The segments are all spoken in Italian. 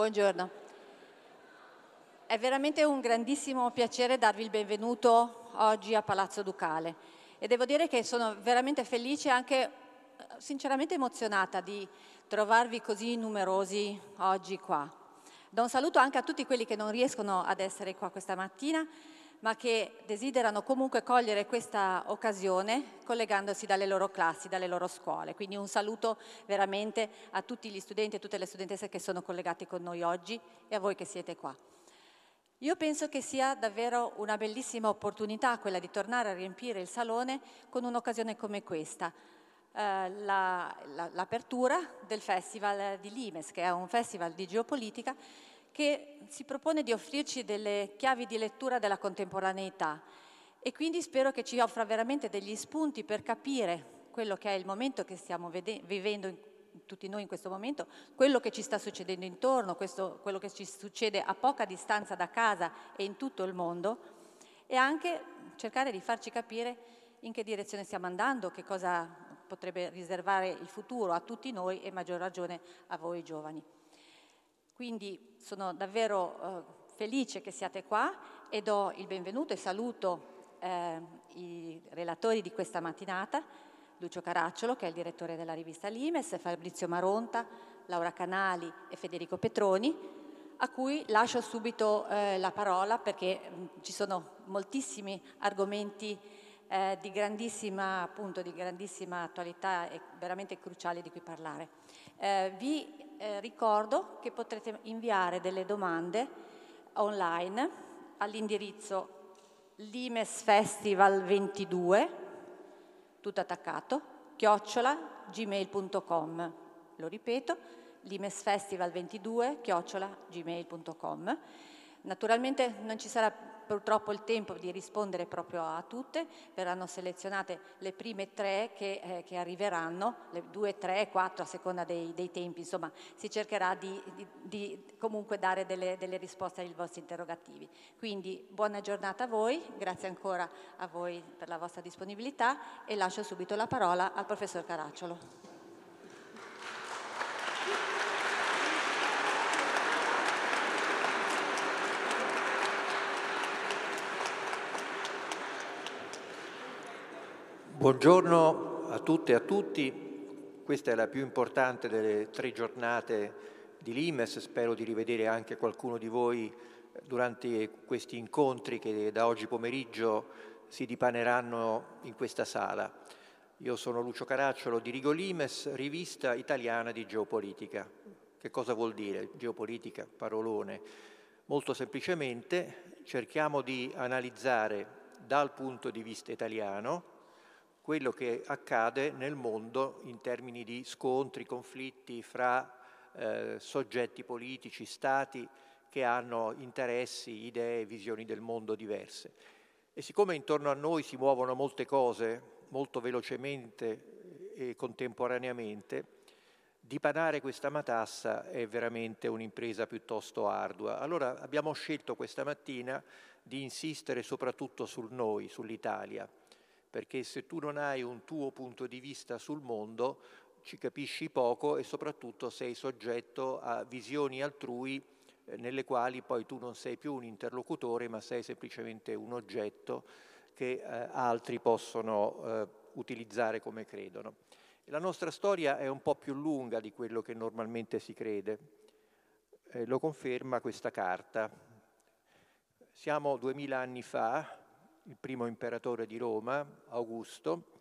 Buongiorno. È veramente un grandissimo piacere darvi il benvenuto oggi a Palazzo Ducale e devo dire che sono veramente felice e anche sinceramente emozionata di trovarvi così numerosi oggi qua. Do un saluto anche a tutti quelli che non riescono ad essere qua questa mattina ma che desiderano comunque cogliere questa occasione collegandosi dalle loro classi, dalle loro scuole. Quindi un saluto veramente a tutti gli studenti e tutte le studentesse che sono collegati con noi oggi e a voi che siete qua. Io penso che sia davvero una bellissima opportunità quella di tornare a riempire il salone con un'occasione come questa. Eh, la, la, l'apertura del Festival di Limes, che è un festival di geopolitica che si propone di offrirci delle chiavi di lettura della contemporaneità e quindi spero che ci offra veramente degli spunti per capire quello che è il momento che stiamo vede- vivendo in, tutti noi in questo momento, quello che ci sta succedendo intorno, questo, quello che ci succede a poca distanza da casa e in tutto il mondo e anche cercare di farci capire in che direzione stiamo andando, che cosa potrebbe riservare il futuro a tutti noi e maggior ragione a voi giovani. Quindi sono davvero eh, felice che siate qua e do il benvenuto e saluto eh, i relatori di questa mattinata, Lucio Caracciolo che è il direttore della rivista Limes, Fabrizio Maronta, Laura Canali e Federico Petroni, a cui lascio subito eh, la parola perché mh, ci sono moltissimi argomenti eh, di, grandissima, appunto, di grandissima attualità e veramente cruciali di cui parlare. Eh, vi eh, ricordo che potrete inviare delle domande online all'indirizzo limesfestival22, tutto attaccato, chiocciola gmail.com. Lo ripeto, limesfestival22, chiocciola gmail.com. Naturalmente non ci sarà purtroppo il tempo di rispondere proprio a tutte, verranno selezionate le prime tre che, eh, che arriveranno, le due, tre, quattro a seconda dei, dei tempi, insomma si cercherà di, di, di comunque dare delle, delle, risposte ai vostri interrogativi. Quindi buona giornata a voi, grazie ancora a voi per la vostra disponibilità e lascio subito la parola al professor Caracciolo. Buongiorno a tutte e a tutti, questa è la più importante delle tre giornate di Limes, spero di rivedere anche qualcuno di voi durante questi incontri che da oggi pomeriggio si dipaneranno in questa sala. Io sono Lucio Caracciolo, dirigo Limes, rivista italiana di geopolitica. Che cosa vuol dire geopolitica? Parolone. Molto semplicemente cerchiamo di analizzare dal punto di vista italiano quello che accade nel mondo in termini di scontri, conflitti fra eh, soggetti politici, stati che hanno interessi, idee, visioni del mondo diverse. E siccome intorno a noi si muovono molte cose molto velocemente e contemporaneamente, dipanare questa matassa è veramente un'impresa piuttosto ardua. Allora abbiamo scelto questa mattina di insistere soprattutto sul noi, sull'Italia perché se tu non hai un tuo punto di vista sul mondo ci capisci poco e soprattutto sei soggetto a visioni altrui eh, nelle quali poi tu non sei più un interlocutore ma sei semplicemente un oggetto che eh, altri possono eh, utilizzare come credono. La nostra storia è un po' più lunga di quello che normalmente si crede, eh, lo conferma questa carta. Siamo duemila anni fa, il primo imperatore di Roma, Augusto,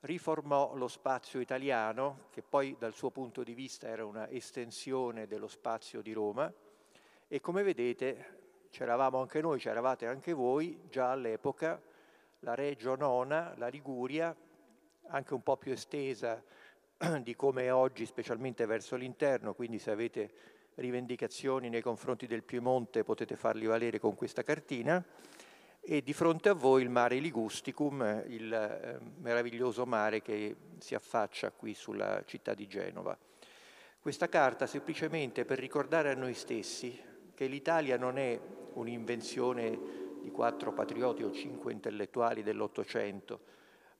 riformò lo spazio italiano, che poi dal suo punto di vista era una estensione dello spazio di Roma, e come vedete c'eravamo anche noi, c'eravate anche voi, già all'epoca la Reggio Nona, la Liguria, anche un po' più estesa di come è oggi, specialmente verso l'interno, quindi se avete rivendicazioni nei confronti del Piemonte potete farli valere con questa cartina e di fronte a voi il mare Ligusticum, il eh, meraviglioso mare che si affaccia qui sulla città di Genova. Questa carta semplicemente per ricordare a noi stessi che l'Italia non è un'invenzione di quattro patrioti o cinque intellettuali dell'Ottocento,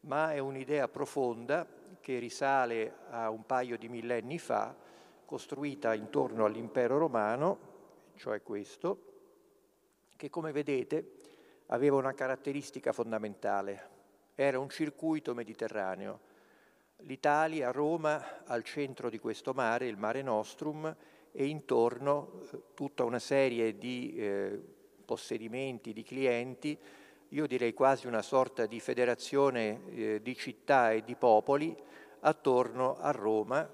ma è un'idea profonda che risale a un paio di millenni fa costruita intorno all'impero romano, cioè questo, che come vedete aveva una caratteristica fondamentale, era un circuito mediterraneo. L'Italia, Roma, al centro di questo mare, il Mare Nostrum, e intorno eh, tutta una serie di eh, possedimenti, di clienti, io direi quasi una sorta di federazione eh, di città e di popoli attorno a Roma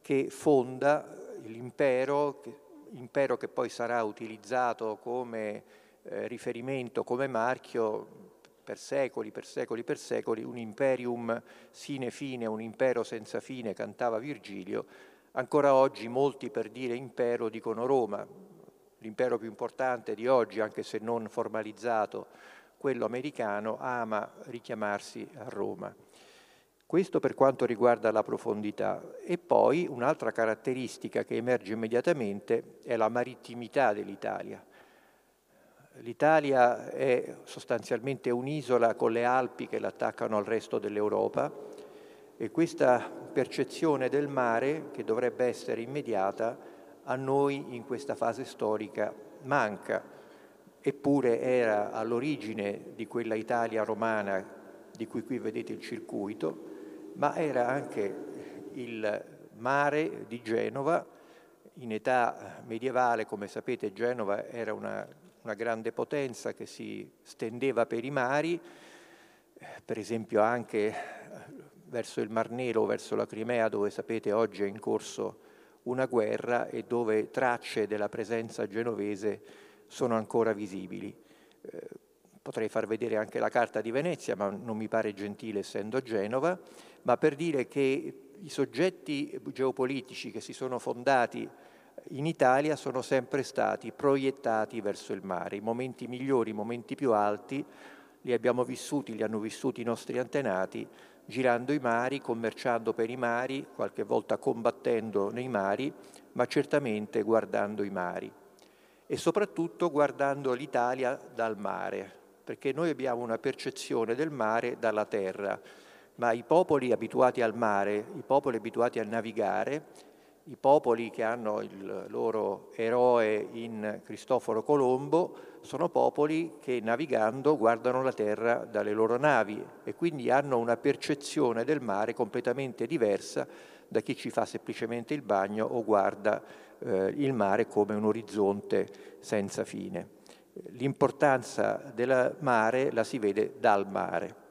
che fonda l'impero, impero che poi sarà utilizzato come eh, riferimento, come marchio per secoli, per secoli, per secoli, un imperium sine fine, un impero senza fine, cantava Virgilio. Ancora oggi molti per dire impero dicono Roma, l'impero più importante di oggi, anche se non formalizzato, quello americano, ama richiamarsi a Roma. Questo per quanto riguarda la profondità. E poi un'altra caratteristica che emerge immediatamente è la marittimità dell'Italia. L'Italia è sostanzialmente un'isola con le Alpi che l'attaccano al resto dell'Europa e questa percezione del mare, che dovrebbe essere immediata, a noi in questa fase storica manca, eppure era all'origine di quella Italia romana di cui qui vedete il circuito, ma era anche il mare di Genova. In età medievale, come sapete, Genova era una, una grande potenza che si stendeva per i mari, per esempio anche verso il Mar Nero, verso la Crimea, dove sapete oggi è in corso una guerra e dove tracce della presenza genovese sono ancora visibili. Eh, potrei far vedere anche la carta di Venezia, ma non mi pare gentile essendo Genova, ma per dire che i soggetti geopolitici che si sono fondati in Italia sono sempre stati proiettati verso il mare. I momenti migliori, i momenti più alti li abbiamo vissuti, li hanno vissuti i nostri antenati, girando i mari, commerciando per i mari, qualche volta combattendo nei mari, ma certamente guardando i mari e soprattutto guardando l'Italia dal mare, perché noi abbiamo una percezione del mare dalla terra, ma i popoli abituati al mare, i popoli abituati a navigare, i popoli che hanno il loro eroe in Cristoforo Colombo, sono popoli che navigando guardano la terra dalle loro navi e quindi hanno una percezione del mare completamente diversa da chi ci fa semplicemente il bagno o guarda eh, il mare come un orizzonte senza fine. L'importanza del mare la si vede dal mare.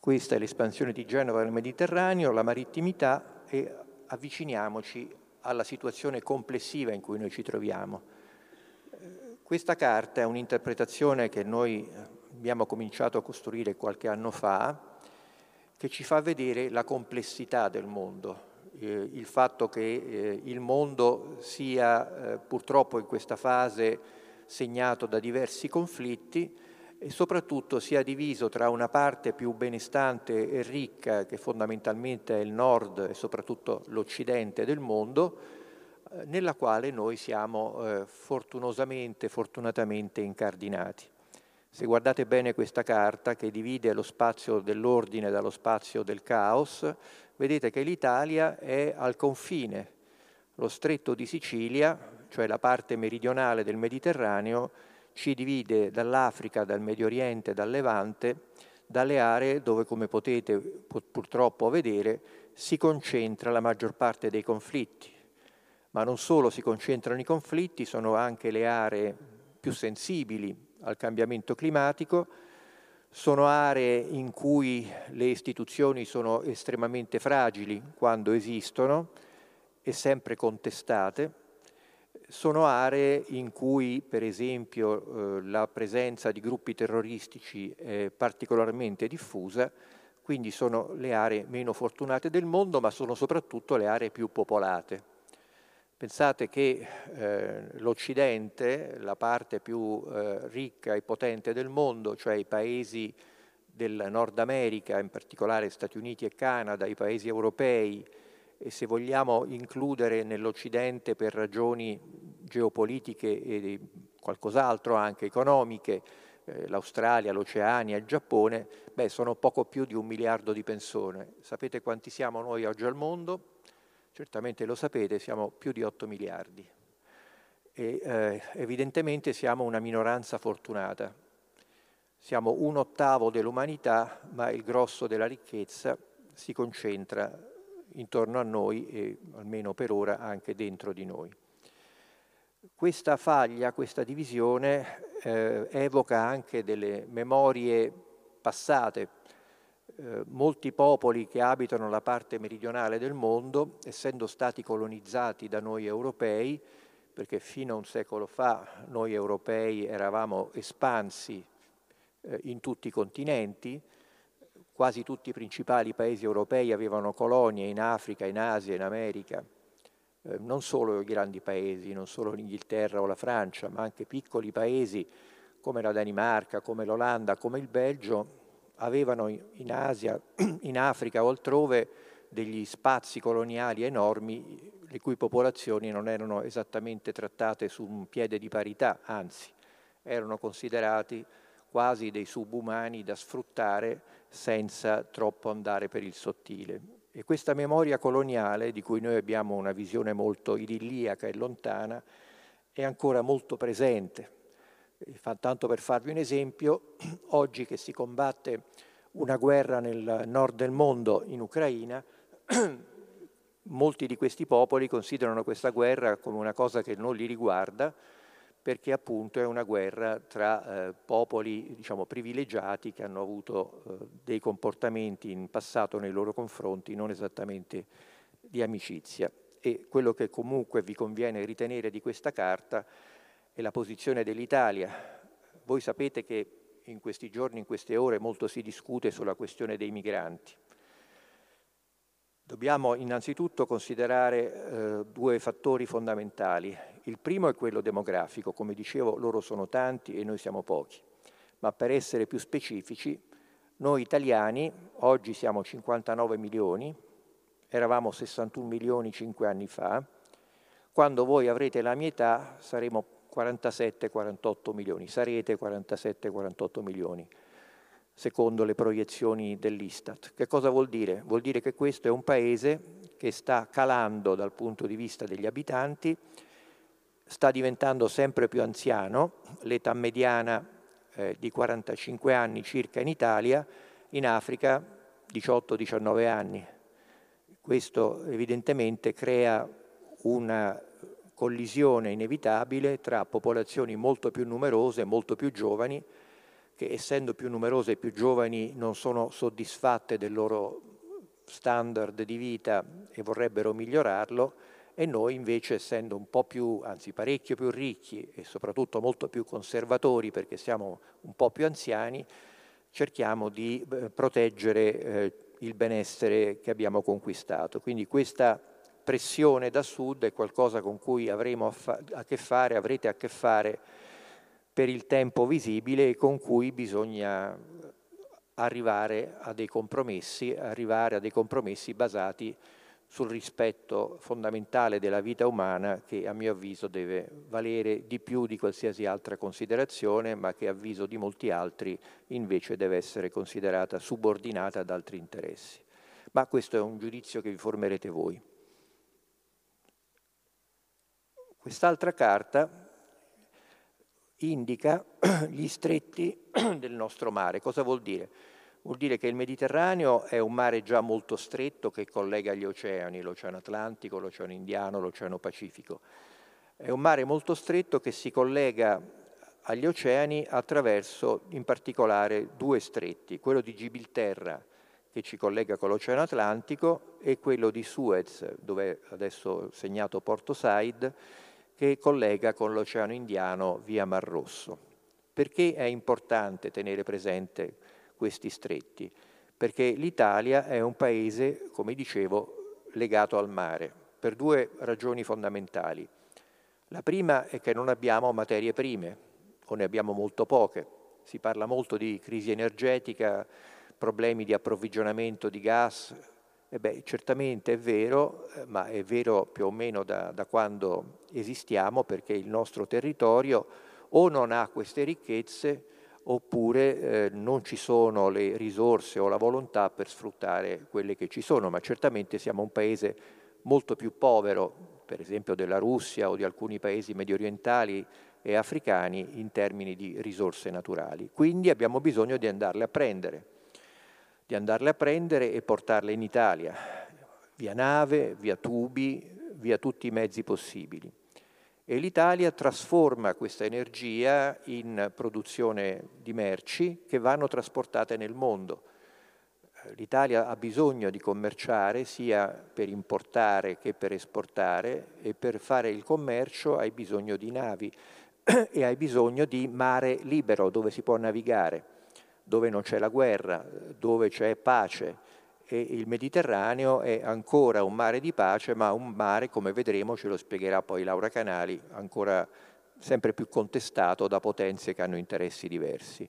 Questa è l'espansione di Genova nel Mediterraneo, la marittimità e avviciniamoci alla situazione complessiva in cui noi ci troviamo. Questa carta è un'interpretazione che noi abbiamo cominciato a costruire qualche anno fa, che ci fa vedere la complessità del mondo, eh, il fatto che eh, il mondo sia eh, purtroppo in questa fase segnato da diversi conflitti e soprattutto sia diviso tra una parte più benestante e ricca, che fondamentalmente è il nord e soprattutto l'occidente del mondo, eh, nella quale noi siamo eh, fortunosamente, fortunatamente incardinati. Se guardate bene questa carta che divide lo spazio dell'ordine dallo spazio del caos, vedete che l'Italia è al confine. Lo stretto di Sicilia, cioè la parte meridionale del Mediterraneo, ci divide dall'Africa, dal Medio Oriente, dal Levante, dalle aree dove, come potete purtroppo vedere, si concentra la maggior parte dei conflitti. Ma non solo si concentrano i conflitti, sono anche le aree più sensibili al cambiamento climatico, sono aree in cui le istituzioni sono estremamente fragili quando esistono e sempre contestate, sono aree in cui per esempio eh, la presenza di gruppi terroristici è particolarmente diffusa, quindi sono le aree meno fortunate del mondo, ma sono soprattutto le aree più popolate. Pensate che eh, l'Occidente, la parte più eh, ricca e potente del mondo, cioè i paesi del Nord America, in particolare Stati Uniti e Canada, i paesi europei, e se vogliamo includere nell'Occidente per ragioni geopolitiche e qualcos'altro anche economiche, eh, l'Australia, l'Oceania, il Giappone, beh, sono poco più di un miliardo di persone. Sapete quanti siamo noi oggi al mondo? certamente lo sapete, siamo più di 8 miliardi e eh, evidentemente siamo una minoranza fortunata. Siamo un ottavo dell'umanità, ma il grosso della ricchezza si concentra intorno a noi e almeno per ora anche dentro di noi. Questa faglia, questa divisione eh, evoca anche delle memorie passate. Eh, molti popoli che abitano la parte meridionale del mondo, essendo stati colonizzati da noi europei, perché fino a un secolo fa noi europei eravamo espansi eh, in tutti i continenti, quasi tutti i principali paesi europei avevano colonie in Africa, in Asia, in America, eh, non solo i grandi paesi, non solo l'Inghilterra o la Francia, ma anche piccoli paesi come la Danimarca, come l'Olanda, come il Belgio, avevano in Asia, in Africa o altrove degli spazi coloniali enormi le cui popolazioni non erano esattamente trattate su un piede di parità, anzi erano considerati quasi dei subumani da sfruttare senza troppo andare per il sottile. E questa memoria coloniale, di cui noi abbiamo una visione molto idilliaca e lontana, è ancora molto presente. Tanto per farvi un esempio, oggi che si combatte una guerra nel nord del mondo, in Ucraina, molti di questi popoli considerano questa guerra come una cosa che non li riguarda, perché appunto è una guerra tra eh, popoli diciamo, privilegiati che hanno avuto eh, dei comportamenti in passato nei loro confronti non esattamente di amicizia. E quello che comunque vi conviene ritenere di questa carta è la posizione dell'Italia. Voi sapete che in questi giorni, in queste ore, molto si discute sulla questione dei migranti. Dobbiamo innanzitutto considerare eh, due fattori fondamentali. Il primo è quello demografico, come dicevo loro sono tanti e noi siamo pochi, ma per essere più specifici, noi italiani oggi siamo 59 milioni, eravamo 61 milioni cinque anni fa, quando voi avrete la mia età saremo 47-48 milioni, sarete 47-48 milioni secondo le proiezioni dell'Istat. Che cosa vuol dire? Vuol dire che questo è un paese che sta calando dal punto di vista degli abitanti, sta diventando sempre più anziano, l'età mediana eh, di 45 anni circa in Italia, in Africa 18-19 anni. Questo evidentemente crea una collisione inevitabile tra popolazioni molto più numerose, molto più giovani, che essendo più numerose e più giovani non sono soddisfatte del loro standard di vita e vorrebbero migliorarlo e noi invece essendo un po' più, anzi parecchio più ricchi e soprattutto molto più conservatori perché siamo un po' più anziani, cerchiamo di eh, proteggere eh, il benessere che abbiamo conquistato. Quindi questa pressione da sud è qualcosa con cui avremo a, fa- a che fare, avrete a che fare per il tempo visibile con cui bisogna arrivare a dei compromessi, arrivare a dei compromessi basati sul rispetto fondamentale della vita umana che a mio avviso deve valere di più di qualsiasi altra considerazione, ma che a avviso di molti altri invece deve essere considerata subordinata ad altri interessi. Ma questo è un giudizio che vi formerete voi. Quest'altra carta indica gli stretti del nostro mare. Cosa vuol dire? Vuol dire che il Mediterraneo è un mare già molto stretto che collega gli oceani, l'Oceano Atlantico, l'Oceano Indiano, l'Oceano Pacifico. È un mare molto stretto che si collega agli oceani attraverso in particolare due stretti, quello di Gibilterra che ci collega con l'Oceano Atlantico e quello di Suez, dove adesso ho segnato Porto Said, che collega con l'Oceano Indiano via Mar Rosso. Perché è importante tenere presente questi stretti? Perché l'Italia è un paese, come dicevo, legato al mare, per due ragioni fondamentali. La prima è che non abbiamo materie prime, o ne abbiamo molto poche. Si parla molto di crisi energetica, problemi di approvvigionamento di gas, e beh, certamente è vero, eh, ma è vero più o meno da, da quando esistiamo perché il nostro territorio o non ha queste ricchezze oppure eh, non ci sono le risorse o la volontà per sfruttare quelle che ci sono, ma certamente siamo un paese molto più povero, per esempio della Russia o di alcuni paesi medio orientali e africani in termini di risorse naturali. Quindi abbiamo bisogno di andarle a prendere, di andarle a prendere e portarle in Italia, via nave, via tubi, via tutti i mezzi possibili. E l'Italia trasforma questa energia in produzione di merci che vanno trasportate nel mondo. L'Italia ha bisogno di commerciare sia per importare che per esportare e per fare il commercio hai bisogno di navi e hai bisogno di mare libero dove si può navigare, dove non c'è la guerra, dove c'è pace. E il Mediterraneo è ancora un mare di pace, ma un mare, come vedremo, ce lo spiegherà poi Laura Canali, ancora sempre più contestato da potenze che hanno interessi diversi.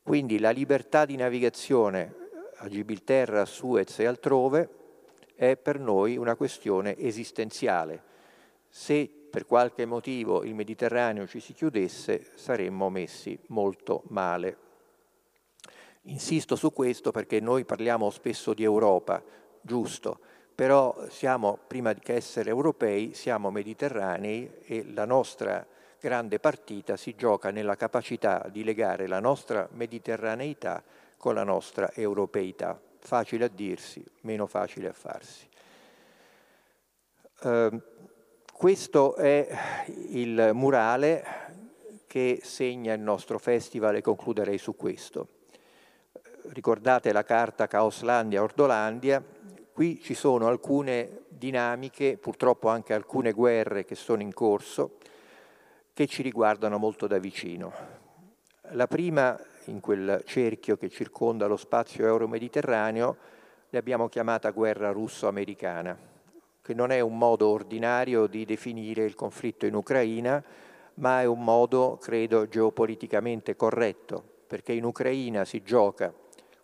Quindi la libertà di navigazione a Gibilterra, a Suez e altrove è per noi una questione esistenziale. Se per qualche motivo il Mediterraneo ci si chiudesse, saremmo messi molto male. Insisto su questo perché noi parliamo spesso di Europa, giusto, però siamo, prima che essere europei, siamo mediterranei e la nostra grande partita si gioca nella capacità di legare la nostra mediterraneità con la nostra europeità. Facile a dirsi, meno facile a farsi. Uh, questo è il murale che segna il nostro festival e concluderei su questo. Ricordate la carta Caoslandia-Ordolandia, qui ci sono alcune dinamiche, purtroppo anche alcune guerre che sono in corso, che ci riguardano molto da vicino. La prima, in quel cerchio che circonda lo spazio euro-mediterraneo, l'abbiamo chiamata guerra russo-americana che non è un modo ordinario di definire il conflitto in Ucraina, ma è un modo, credo, geopoliticamente corretto, perché in Ucraina si gioca,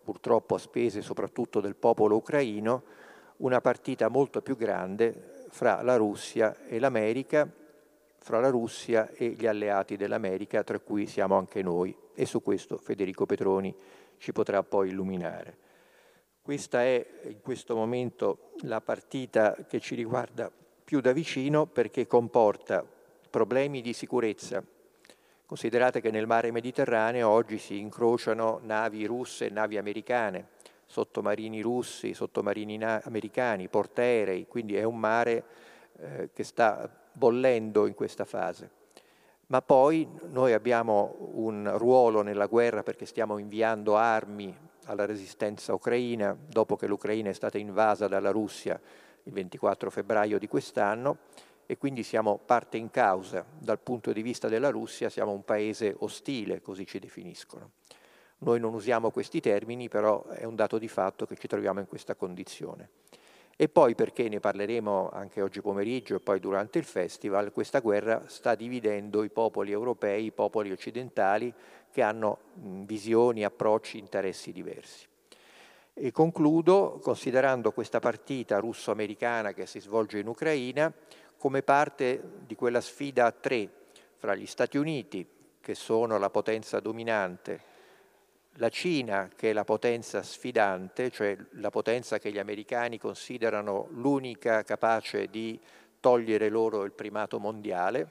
purtroppo a spese soprattutto del popolo ucraino, una partita molto più grande fra la Russia e l'America, fra la Russia e gli alleati dell'America, tra cui siamo anche noi. E su questo Federico Petroni ci potrà poi illuminare. Questa è in questo momento la partita che ci riguarda più da vicino perché comporta problemi di sicurezza. Considerate che nel mare Mediterraneo oggi si incrociano navi russe e navi americane, sottomarini russi, sottomarini americani, portaerei, quindi è un mare eh, che sta bollendo in questa fase. Ma poi noi abbiamo un ruolo nella guerra perché stiamo inviando armi alla resistenza ucraina dopo che l'Ucraina è stata invasa dalla Russia il 24 febbraio di quest'anno e quindi siamo parte in causa. Dal punto di vista della Russia siamo un paese ostile, così ci definiscono. Noi non usiamo questi termini, però è un dato di fatto che ci troviamo in questa condizione. E poi perché ne parleremo anche oggi pomeriggio e poi durante il festival, questa guerra sta dividendo i popoli europei, i popoli occidentali che hanno visioni, approcci, interessi diversi. E concludo considerando questa partita russo-americana che si svolge in Ucraina come parte di quella sfida a tre fra gli Stati Uniti, che sono la potenza dominante, la Cina, che è la potenza sfidante, cioè la potenza che gli americani considerano l'unica capace di togliere loro il primato mondiale,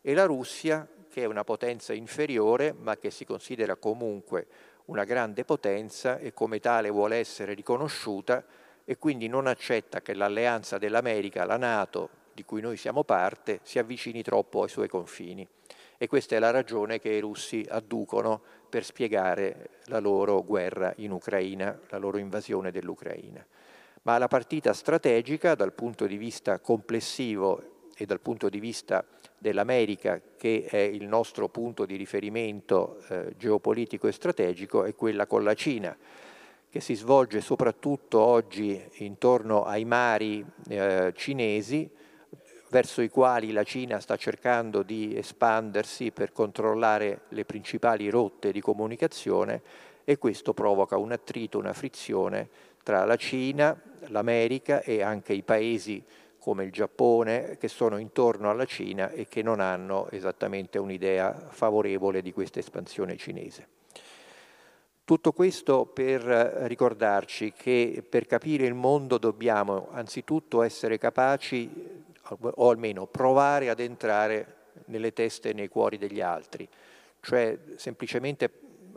e la Russia, che è una potenza inferiore ma che si considera comunque una grande potenza e come tale vuole essere riconosciuta e quindi non accetta che l'alleanza dell'America, la Nato, di cui noi siamo parte, si avvicini troppo ai suoi confini. E questa è la ragione che i russi adducono per spiegare la loro guerra in Ucraina, la loro invasione dell'Ucraina. Ma la partita strategica dal punto di vista complessivo e dal punto di vista dell'America, che è il nostro punto di riferimento eh, geopolitico e strategico, è quella con la Cina, che si svolge soprattutto oggi intorno ai mari eh, cinesi, verso i quali la Cina sta cercando di espandersi per controllare le principali rotte di comunicazione e questo provoca un attrito, una frizione tra la Cina, l'America e anche i paesi come il Giappone, che sono intorno alla Cina e che non hanno esattamente un'idea favorevole di questa espansione cinese. Tutto questo per ricordarci che per capire il mondo dobbiamo anzitutto essere capaci, o almeno provare ad entrare nelle teste e nei cuori degli altri, cioè semplicemente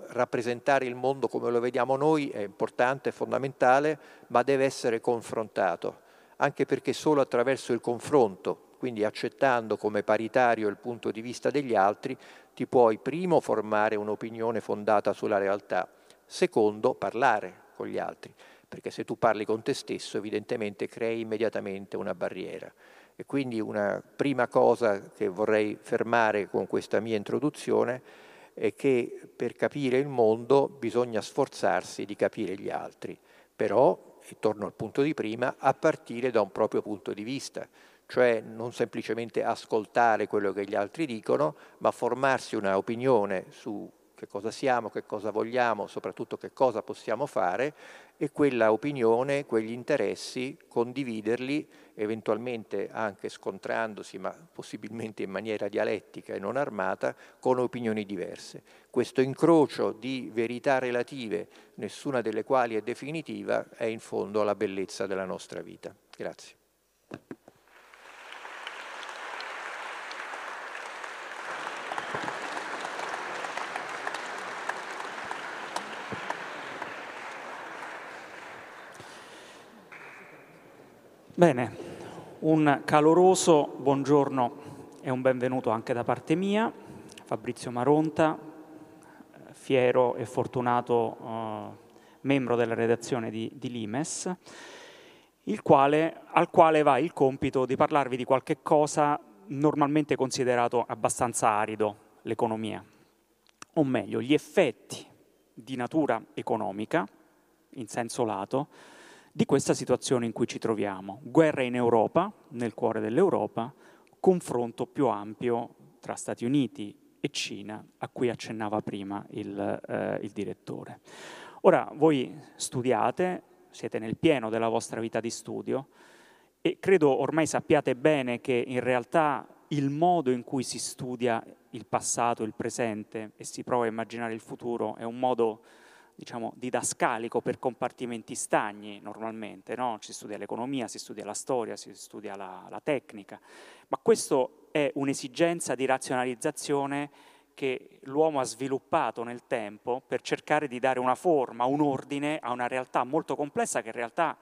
rappresentare il mondo come lo vediamo noi è importante, è fondamentale, ma deve essere confrontato, anche perché solo attraverso il confronto quindi accettando come paritario il punto di vista degli altri, ti puoi primo formare un'opinione fondata sulla realtà Secondo, parlare con gli altri, perché se tu parli con te stesso evidentemente crei immediatamente una barriera. E quindi una prima cosa che vorrei fermare con questa mia introduzione è che per capire il mondo bisogna sforzarsi di capire gli altri, però, e torno al punto di prima, a partire da un proprio punto di vista, cioè non semplicemente ascoltare quello che gli altri dicono, ma formarsi un'opinione su che cosa siamo, che cosa vogliamo, soprattutto che cosa possiamo fare e quella opinione, quegli interessi, condividerli, eventualmente anche scontrandosi, ma possibilmente in maniera dialettica e non armata, con opinioni diverse. Questo incrocio di verità relative, nessuna delle quali è definitiva, è in fondo la bellezza della nostra vita. Grazie. Bene, un caloroso buongiorno e un benvenuto anche da parte mia, Fabrizio Maronta, fiero e fortunato uh, membro della redazione di, di Limes, quale, al quale va il compito di parlarvi di qualche cosa normalmente considerato abbastanza arido, l'economia, o meglio, gli effetti di natura economica, in senso lato, di questa situazione in cui ci troviamo. Guerra in Europa, nel cuore dell'Europa, confronto più ampio tra Stati Uniti e Cina, a cui accennava prima il, eh, il direttore. Ora, voi studiate, siete nel pieno della vostra vita di studio e credo ormai sappiate bene che in realtà il modo in cui si studia il passato, il presente e si prova a immaginare il futuro è un modo diciamo, didascalico per compartimenti stagni normalmente, no? si studia l'economia, si studia la storia, si studia la, la tecnica, ma questo è un'esigenza di razionalizzazione che l'uomo ha sviluppato nel tempo per cercare di dare una forma, un ordine a una realtà molto complessa che in realtà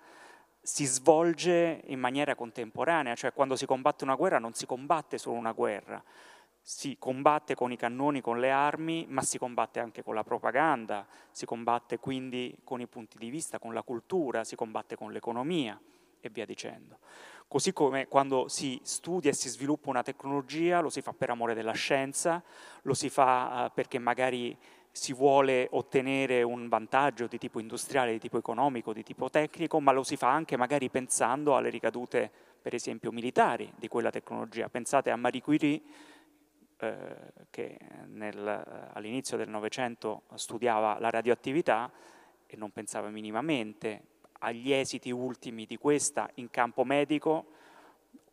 si svolge in maniera contemporanea, cioè quando si combatte una guerra non si combatte solo una guerra, si combatte con i cannoni, con le armi, ma si combatte anche con la propaganda, si combatte quindi con i punti di vista, con la cultura, si combatte con l'economia e via dicendo. Così come quando si studia e si sviluppa una tecnologia, lo si fa per amore della scienza, lo si fa uh, perché magari si vuole ottenere un vantaggio di tipo industriale, di tipo economico, di tipo tecnico, ma lo si fa anche magari pensando alle ricadute, per esempio, militari di quella tecnologia. Pensate a Marie Curie, eh, che nel, eh, all'inizio del Novecento studiava la radioattività e non pensava minimamente agli esiti ultimi di questa in campo medico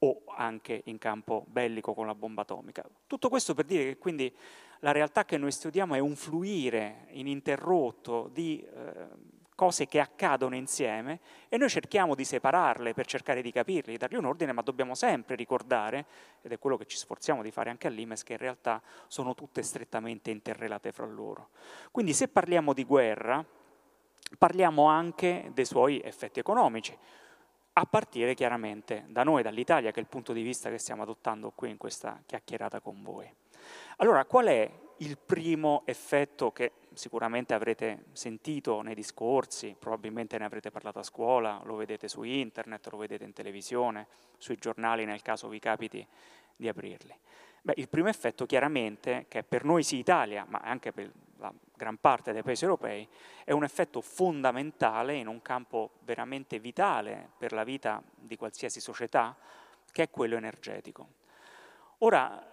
o anche in campo bellico con la bomba atomica. Tutto questo per dire che quindi la realtà che noi studiamo è un fluire ininterrotto di eh, cose che accadono insieme e noi cerchiamo di separarle per cercare di capirle, di dargli un ordine, ma dobbiamo sempre ricordare, ed è quello che ci sforziamo di fare anche all'Imes, che in realtà sono tutte strettamente interrelate fra loro. Quindi se parliamo di guerra, parliamo anche dei suoi effetti economici, a partire chiaramente da noi, dall'Italia, che è il punto di vista che stiamo adottando qui in questa chiacchierata con voi. Allora, qual è il primo effetto che sicuramente avrete sentito nei discorsi, probabilmente ne avrete parlato a scuola, lo vedete su internet, lo vedete in televisione, sui giornali nel caso vi capiti di aprirli. Beh, il primo effetto chiaramente, che per noi sì Italia, ma anche per la gran parte dei paesi europei, è un effetto fondamentale in un campo veramente vitale per la vita di qualsiasi società, che è quello energetico. Ora,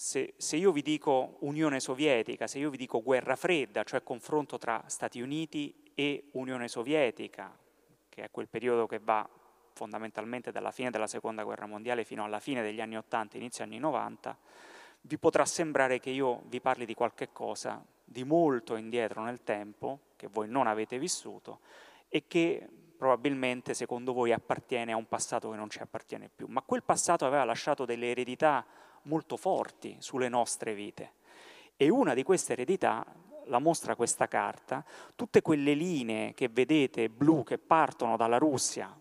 se, se, io vi dico Unione Sovietica, se io vi dico guerra fredda, cioè confronto tra Stati Uniti e Unione Sovietica, che è quel periodo che va fondamentalmente dalla fine della Seconda Guerra Mondiale fino alla fine degli anni 80, inizio anni 90, vi potrà sembrare che io vi parli di qualche cosa di molto indietro nel tempo, che voi non avete vissuto e che probabilmente secondo voi appartiene a un passato che non ci appartiene più, ma quel passato aveva lasciato delle eredità molto forti sulle nostre vite. E una di queste eredità la mostra questa carta, tutte quelle linee che vedete blu che partono dalla Russia,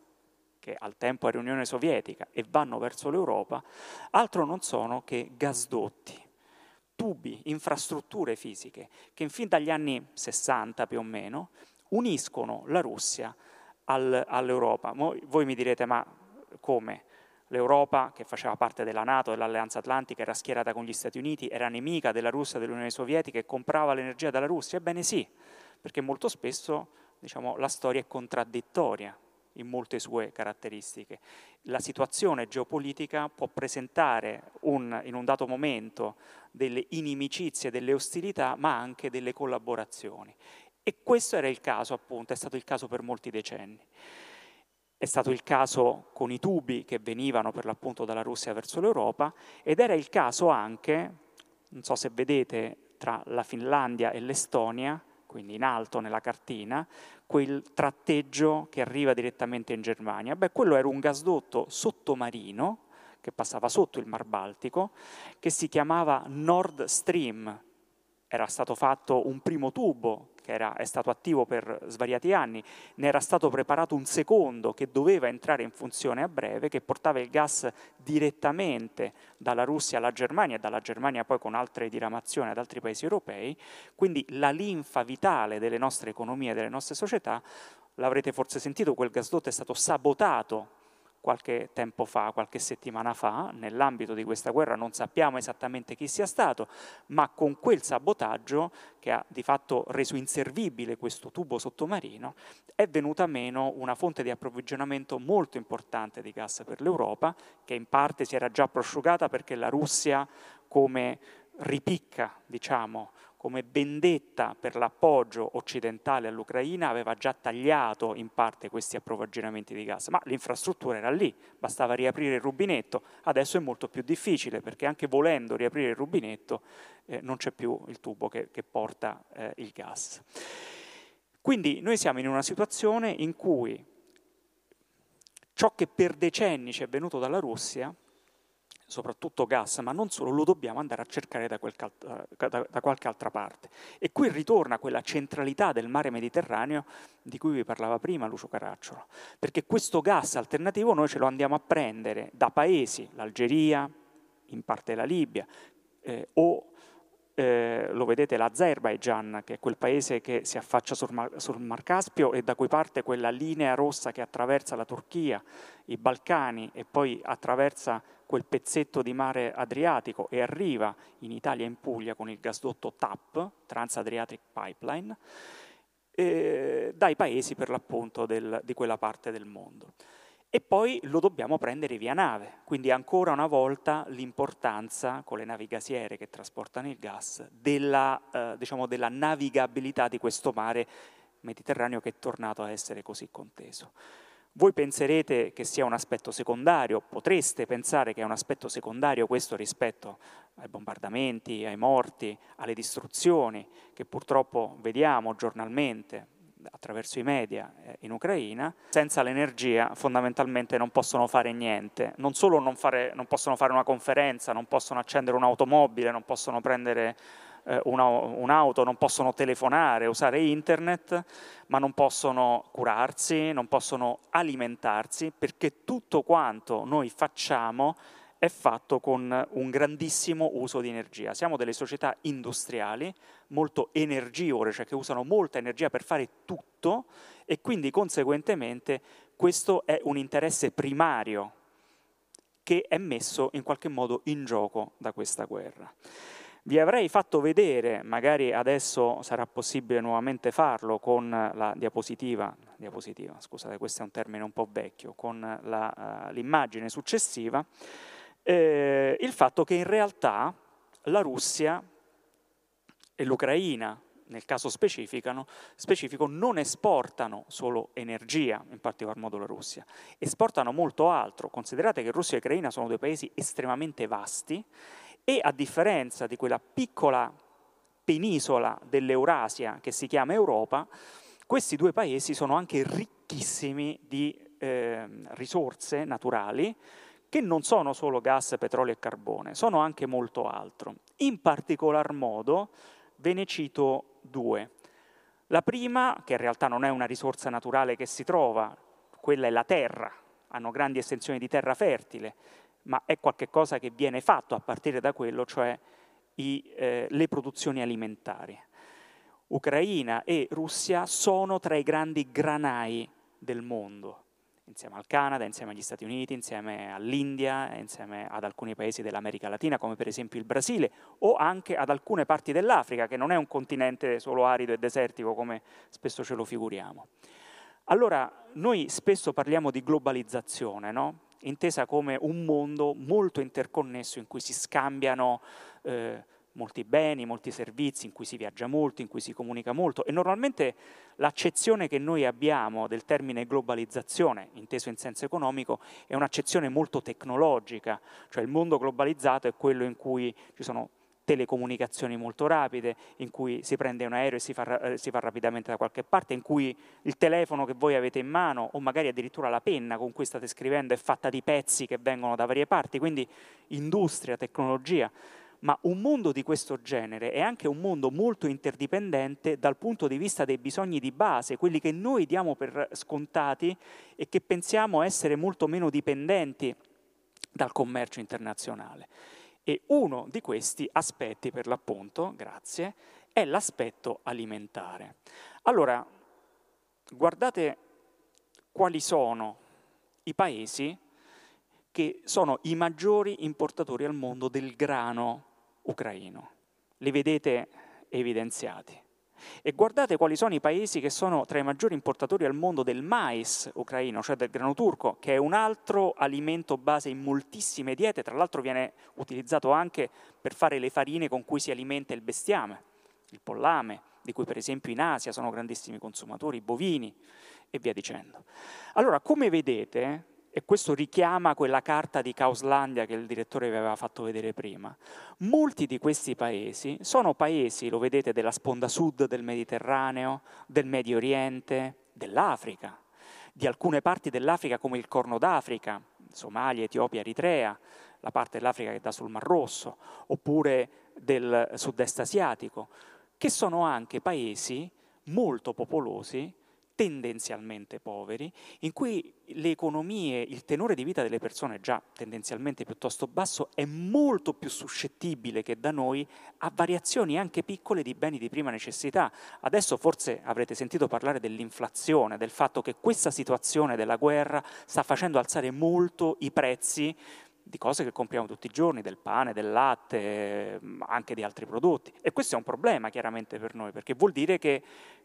che al tempo era Unione Sovietica, e vanno verso l'Europa, altro non sono che gasdotti, tubi, infrastrutture fisiche, che fin dagli anni 60 più o meno uniscono la Russia al, all'Europa. Voi mi direte, ma come? L'Europa, che faceva parte della Nato, dell'Alleanza Atlantica, era schierata con gli Stati Uniti, era nemica della Russia dell'Unione Sovietica e comprava l'energia dalla Russia? Ebbene sì, perché molto spesso diciamo, la storia è contraddittoria in molte sue caratteristiche. La situazione geopolitica può presentare un, in un dato momento delle inimicizie, delle ostilità, ma anche delle collaborazioni. E questo era il caso, appunto, è stato il caso per molti decenni. È stato il caso con i tubi che venivano per l'appunto dalla Russia verso l'Europa ed era il caso anche, non so se vedete, tra la Finlandia e l'Estonia, quindi in alto nella cartina, quel tratteggio che arriva direttamente in Germania. Beh, quello era un gasdotto sottomarino che passava sotto il Mar Baltico, che si chiamava Nord Stream. Era stato fatto un primo tubo che era, è stato attivo per svariati anni, ne era stato preparato un secondo che doveva entrare in funzione a breve, che portava il gas direttamente dalla Russia alla Germania e dalla Germania poi con altre diramazioni ad altri paesi europei, quindi la linfa vitale delle nostre economie, delle nostre società, l'avrete forse sentito, quel gasdotto è stato sabotato qualche tempo fa, qualche settimana fa, nell'ambito di questa guerra non sappiamo esattamente chi sia stato, ma con quel sabotaggio che ha di fatto reso inservibile questo tubo sottomarino, è venuta meno una fonte di approvvigionamento molto importante di gas per l'Europa, che in parte si era già prosciugata perché la Russia come ripicca, diciamo, come vendetta per l'appoggio occidentale all'Ucraina aveva già tagliato in parte questi approvvigionamenti di gas, ma l'infrastruttura era lì, bastava riaprire il rubinetto, adesso è molto più difficile perché anche volendo riaprire il rubinetto eh, non c'è più il tubo che, che porta eh, il gas. Quindi noi siamo in una situazione in cui ciò che per decenni ci è venuto dalla Russia soprattutto gas, ma non solo, lo dobbiamo andare a cercare da, qualche, da, da qualche altra parte. E qui ritorna quella centralità del mare Mediterraneo di cui vi parlava prima Lucio Caracciolo, perché questo gas alternativo noi ce lo andiamo a prendere da paesi, l'Algeria, in parte la Libia, eh, o eh, lo vedete l'Azerbaijan, che è quel paese che si affaccia sul Mar, sul Mar, Caspio e da cui parte quella linea rossa che attraversa la Turchia, i Balcani e poi attraversa quel pezzetto di mare Adriatico e arriva in Italia in Puglia con il gasdotto TAP, Trans-Adriatic Pipeline, eh, dai paesi per l'appunto del, di quella parte del mondo e poi lo dobbiamo prendere via nave. Quindi ancora una volta l'importanza, con le navi gasiere che trasportano il gas, della, eh, diciamo, della navigabilità di questo mare Mediterraneo che è tornato a essere così conteso. Voi penserete che sia un aspetto secondario, potreste pensare che è un aspetto secondario questo rispetto ai bombardamenti, ai morti, alle distruzioni che purtroppo vediamo giornalmente, attraverso i media eh, in Ucraina, senza l'energia fondamentalmente non possono fare niente, non solo non, fare, non possono fare una conferenza, non possono accendere un'automobile, non possono prendere eh, una, un'auto, non possono telefonare, usare internet, ma non possono curarsi, non possono alimentarsi, perché tutto quanto noi facciamo è fatto con un grandissimo uso di energia. Siamo delle società industriali molto energivore, cioè che usano molta energia per fare tutto e quindi conseguentemente questo è un interesse primario che è messo in qualche modo in gioco da questa guerra. Vi avrei fatto vedere, magari adesso sarà possibile nuovamente farlo con la diapositiva, diapositiva scusate questo è un termine un po' vecchio, con la, uh, l'immagine successiva, eh, il fatto che in realtà la Russia e l'Ucraina, nel caso specifico, non esportano solo energia, in particolar modo la Russia, esportano molto altro. Considerate che Russia e Ucraina sono due paesi estremamente vasti E a differenza di quella piccola penisola dell'Eurasia che si chiama Europa, questi due paesi sono anche ricchissimi di eh, risorse naturali che non sono solo gas, petrolio e carbone, sono anche molto altro. In particolar modo ve ne cito due. La prima, che in realtà non è una risorsa naturale che si trova, quella è la terra, hanno grandi estensioni di terra fertile, ma è qualcosa che viene fatto a partire da quello, cioè i, eh, le produzioni alimentari. Ucraina e Russia sono tra i grandi granai del mondo insieme al Canada, insieme agli Stati Uniti, insieme all'India, insieme ad alcuni paesi dell'America Latina, come per esempio il Brasile, o anche ad alcune parti dell'Africa, che non è un continente solo arido e desertico come spesso ce lo figuriamo. Allora, noi spesso parliamo di globalizzazione, no? intesa come un mondo molto interconnesso in cui si scambiano eh, molti beni, molti servizi, in cui si viaggia molto, in cui si comunica molto. E normalmente l'accezione che noi abbiamo del termine globalizzazione, inteso in senso economico, è un'accezione molto tecnologica, cioè il mondo globalizzato è quello in cui ci sono telecomunicazioni molto rapide, in cui si prende un aereo e si fa, eh, si fa, rapidamente da qualche parte, in cui il telefono che voi avete in mano o magari addirittura la penna con cui state scrivendo è fatta di pezzi che vengono da varie parti, quindi industria, tecnologia ma un mondo di questo genere è anche un mondo molto interdipendente dal punto di vista dei bisogni di base, quelli che noi diamo per scontati e che pensiamo essere molto meno dipendenti dal commercio internazionale. E uno di questi aspetti, per l'appunto, grazie, è l'aspetto alimentare. Allora, guardate quali sono i paesi che sono i maggiori importatori al mondo del grano ucraino. Li vedete evidenziati. E guardate quali sono i paesi che sono tra i maggiori importatori al mondo del mais ucraino, cioè del grano turco, che è un altro alimento base in moltissime diete, tra l'altro viene utilizzato anche per fare le farine con cui si alimenta il bestiame, il pollame, di cui per esempio in Asia sono grandissimi consumatori, i bovini e via dicendo. Allora, come vedete, e questo richiama quella carta di Causlandia che il direttore vi aveva fatto vedere prima, molti di questi paesi sono paesi, lo vedete, della sponda sud del Mediterraneo, del Medio Oriente, dell'Africa, di alcune parti dell'Africa come il Corno d'Africa, Somalia, Etiopia, Eritrea, la parte dell'Africa che dà sul Mar Rosso, oppure del sud-est asiatico, che sono anche paesi molto popolosi tendenzialmente poveri, in cui le economie, il tenore di vita delle persone già tendenzialmente piuttosto basso, è molto più suscettibile che da noi a variazioni anche piccole di beni di prima necessità. Adesso forse avrete sentito parlare dell'inflazione, del fatto che questa situazione della guerra sta facendo alzare molto i prezzi di cose che compriamo tutti i giorni, del pane, del latte, anche di altri prodotti. E questo è un problema chiaramente per noi, perché vuol dire che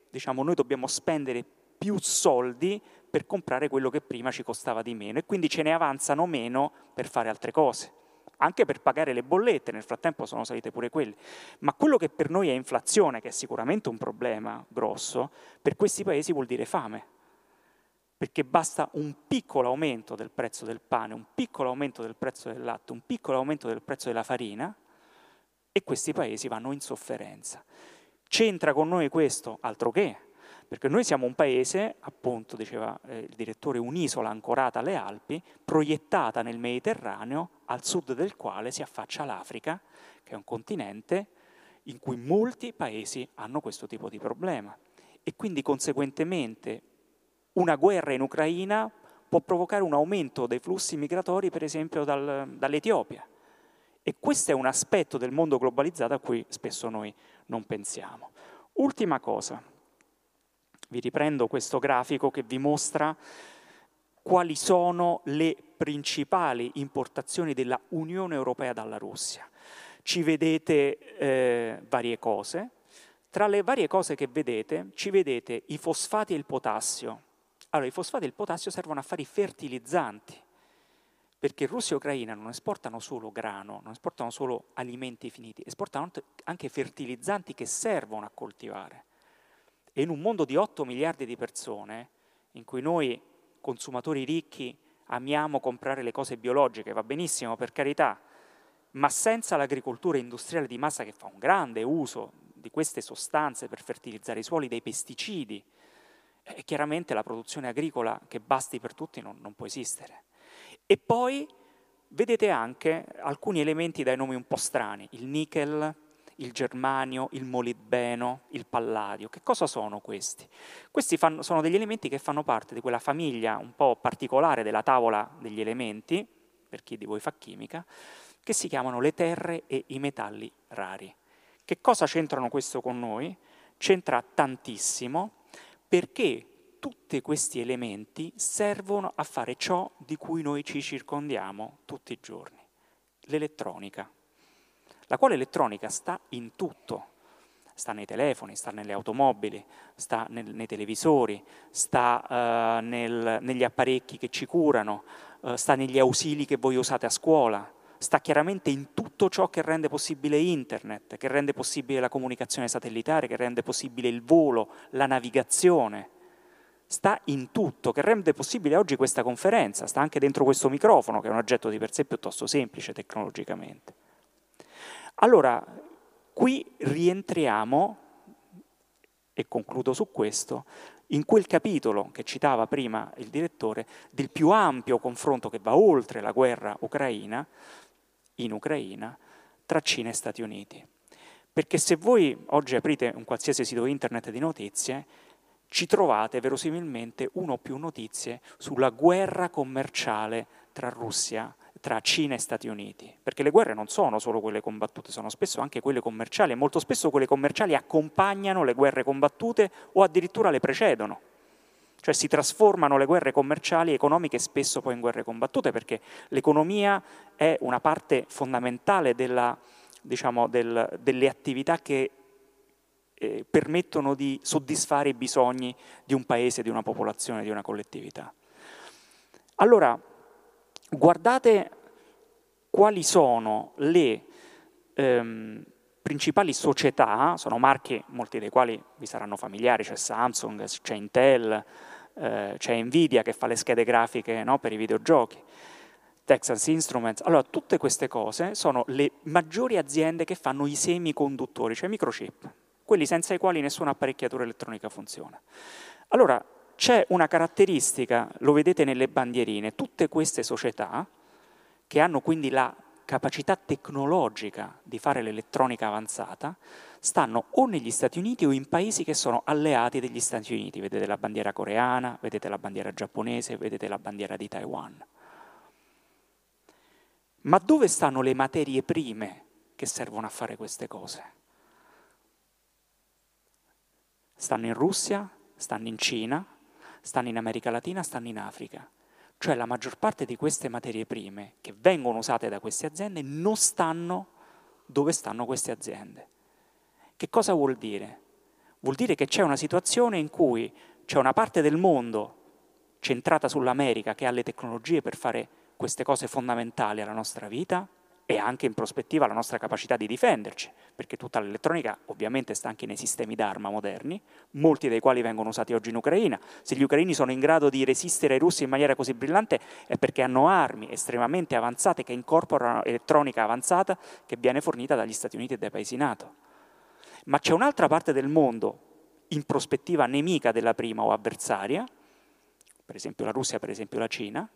diciamo, noi dobbiamo spendere più soldi per comprare quello che prima ci costava di meno e quindi ce ne avanzano meno per fare altre cose, anche per pagare le bollette, nel frattempo sono salite pure quelle. Ma quello che per noi è inflazione, che è sicuramente un problema grosso, per questi paesi vuol dire fame, perché basta un piccolo aumento del prezzo del pane, un piccolo aumento del prezzo del latte, un piccolo aumento del prezzo della farina e questi paesi vanno in sofferenza. C'entra con noi questo? Altro che, perché noi siamo un paese, appunto, diceva eh, il direttore, un'isola ancorata alle Alpi, proiettata nel Mediterraneo, al sud del quale si affaccia l'Africa, che è un continente in cui molti paesi hanno questo tipo di problema. E quindi conseguentemente una guerra in Ucraina può provocare un aumento dei flussi migratori, per esempio dal, dall'Etiopia. E questo è un aspetto del mondo globalizzato a cui spesso noi non pensiamo. Ultima cosa, vi riprendo questo grafico che vi mostra quali sono le principali importazioni della Unione Europea dalla Russia. Ci vedete eh, varie cose, tra le varie cose che vedete ci vedete i fosfati e il potassio. Allora, i fosfati e il potassio servono a fare i fertilizzanti, perché Russia e Ucraina non esportano solo grano, non esportano solo alimenti finiti, esportano anche fertilizzanti che servono a coltivare. E in un mondo di 8 miliardi di persone, in cui noi consumatori ricchi amiamo comprare le cose biologiche, va benissimo per carità, ma senza l'agricoltura industriale di massa che fa un grande uso di queste sostanze per fertilizzare i suoli, dei pesticidi, eh, chiaramente la produzione agricola che basti per tutti non, non può esistere. E poi vedete anche alcuni elementi dai nomi un po' strani, il nickel, il germanio, il molibdeno, il palladio. Che cosa sono questi? Questi fanno, sono degli elementi che fanno parte di quella famiglia un po' particolare della tavola degli elementi, per chi di voi fa chimica, che si chiamano le terre e i metalli rari. Che cosa c'entrano questo con noi? C'entra tantissimo perché tutti questi elementi servono a fare ciò di cui noi ci circondiamo tutti i giorni, l'elettronica, la quale elettronica sta in tutto, sta nei telefoni, sta nelle automobili, sta nel, nei televisori, sta uh, nel, negli apparecchi che ci curano, uh, sta negli ausili che voi usate a scuola, sta chiaramente in tutto ciò che rende possibile internet, che rende possibile la comunicazione satellitare, che rende possibile il volo, la navigazione. Sta in tutto, che rende possibile oggi questa conferenza, sta anche dentro questo microfono, che è un oggetto di per sé piuttosto semplice tecnologicamente. Allora, qui rientriamo, e concludo su questo, in quel capitolo che citava prima il direttore, del più ampio confronto che va oltre la guerra ucraina, in Ucraina tra Cina e Stati Uniti. Perché se voi oggi aprite un qualsiasi sito internet di notizie, ci trovate verosimilmente uno o più notizie sulla guerra commerciale tra Russia, tra Cina e Stati Uniti, perché le guerre non sono solo quelle combattute, sono spesso anche quelle commerciali e molto spesso quelle commerciali accompagnano le guerre combattute o addirittura le precedono cioè si trasformano le guerre commerciali e economiche spesso poi in guerre combattute, perché l'economia è una parte fondamentale della, diciamo, del, delle attività che eh, permettono di soddisfare i bisogni di un paese, di una popolazione, di una collettività. Allora, guardate quali sono le ehm, principali società, sono marchi molti dei quali vi saranno familiari, c'è Samsung, c'è Intel, eh, c'è Nvidia che fa le schede grafiche no, per i videogiochi, Texas Instruments. Allora, tutte queste cose sono le maggiori aziende che fanno i semiconduttori, cioè microchip, quelli senza i quali nessuna apparecchiatura elettronica funziona. Allora, c'è una caratteristica, lo vedete nelle bandierine, tutte queste società che hanno quindi la capacità tecnologica di fare l'elettronica avanzata, stanno o negli Stati Uniti o in paesi che sono alleati degli Stati Uniti. Vedete la bandiera coreana, vedete la bandiera giapponese, vedete la bandiera di Taiwan. Ma dove stanno le materie prime che servono a fare queste cose? Stanno in Russia, stanno in Cina, stanno in America Latina, stanno in Africa. Cioè la maggior parte di queste materie prime che vengono usate da queste aziende non stanno dove stanno queste aziende. Che cosa vuol dire? Vuol dire che c'è una situazione in cui c'è una parte del mondo centrata sull'America che ha le tecnologie per fare queste cose fondamentali alla nostra vita e anche in prospettiva la nostra capacità di difenderci, perché tutta l'elettronica ovviamente sta anche nei sistemi d'arma moderni, molti dei quali vengono usati oggi in Ucraina. Se gli ucraini sono in grado di resistere ai russi in maniera così brillante è perché hanno armi estremamente avanzate che incorporano elettronica avanzata che viene fornita dagli Stati Uniti e dai paesi NATO. Ma c'è un'altra parte del mondo in prospettiva nemica della prima o avversaria, per esempio la Russia, per esempio la Cina,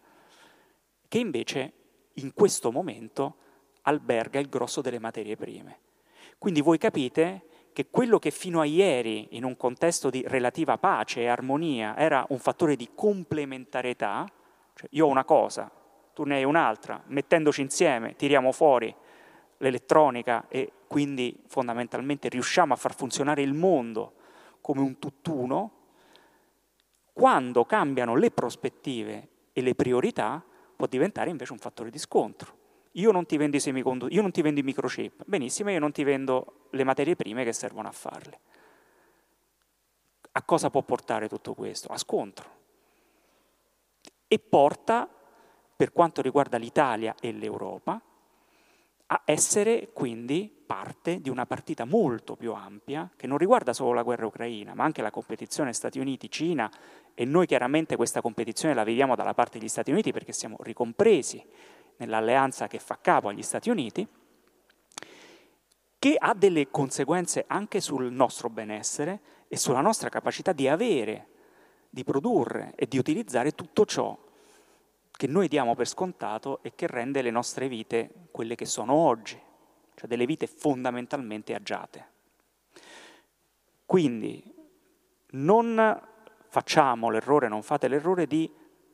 che invece in questo momento alberga il grosso delle materie prime. Quindi voi capite che quello che fino a ieri, in un contesto di relativa pace e armonia, era un fattore di complementarietà, cioè io ho una cosa, tu ne hai un'altra, mettendoci insieme tiriamo fuori l'elettronica e quindi fondamentalmente riusciamo a far funzionare il mondo come un tutt'uno, quando cambiano le prospettive e le priorità può diventare invece un fattore di scontro. Io non ti vendo i semiconduttori, io non ti vendo i microchip, benissimo, io non ti vendo le materie prime che servono a farle. A cosa può portare tutto questo? A scontro. E porta, per quanto riguarda l'Italia e l'Europa, a essere quindi parte di una partita molto più ampia che non riguarda solo la guerra ucraina, ma anche la competizione Stati Uniti-Cina e noi chiaramente questa competizione la viviamo dalla parte degli Stati Uniti perché siamo ricompresi nell'alleanza che fa capo agli Stati Uniti che ha delle conseguenze anche sul nostro benessere e sulla nostra capacità di avere, di produrre e di utilizzare tutto ciò che noi diamo per scontato e che rende le nostre vite quelle che sono oggi, cioè delle vite fondamentalmente agiate. Quindi non facciamo l'errore, non fate l'errore di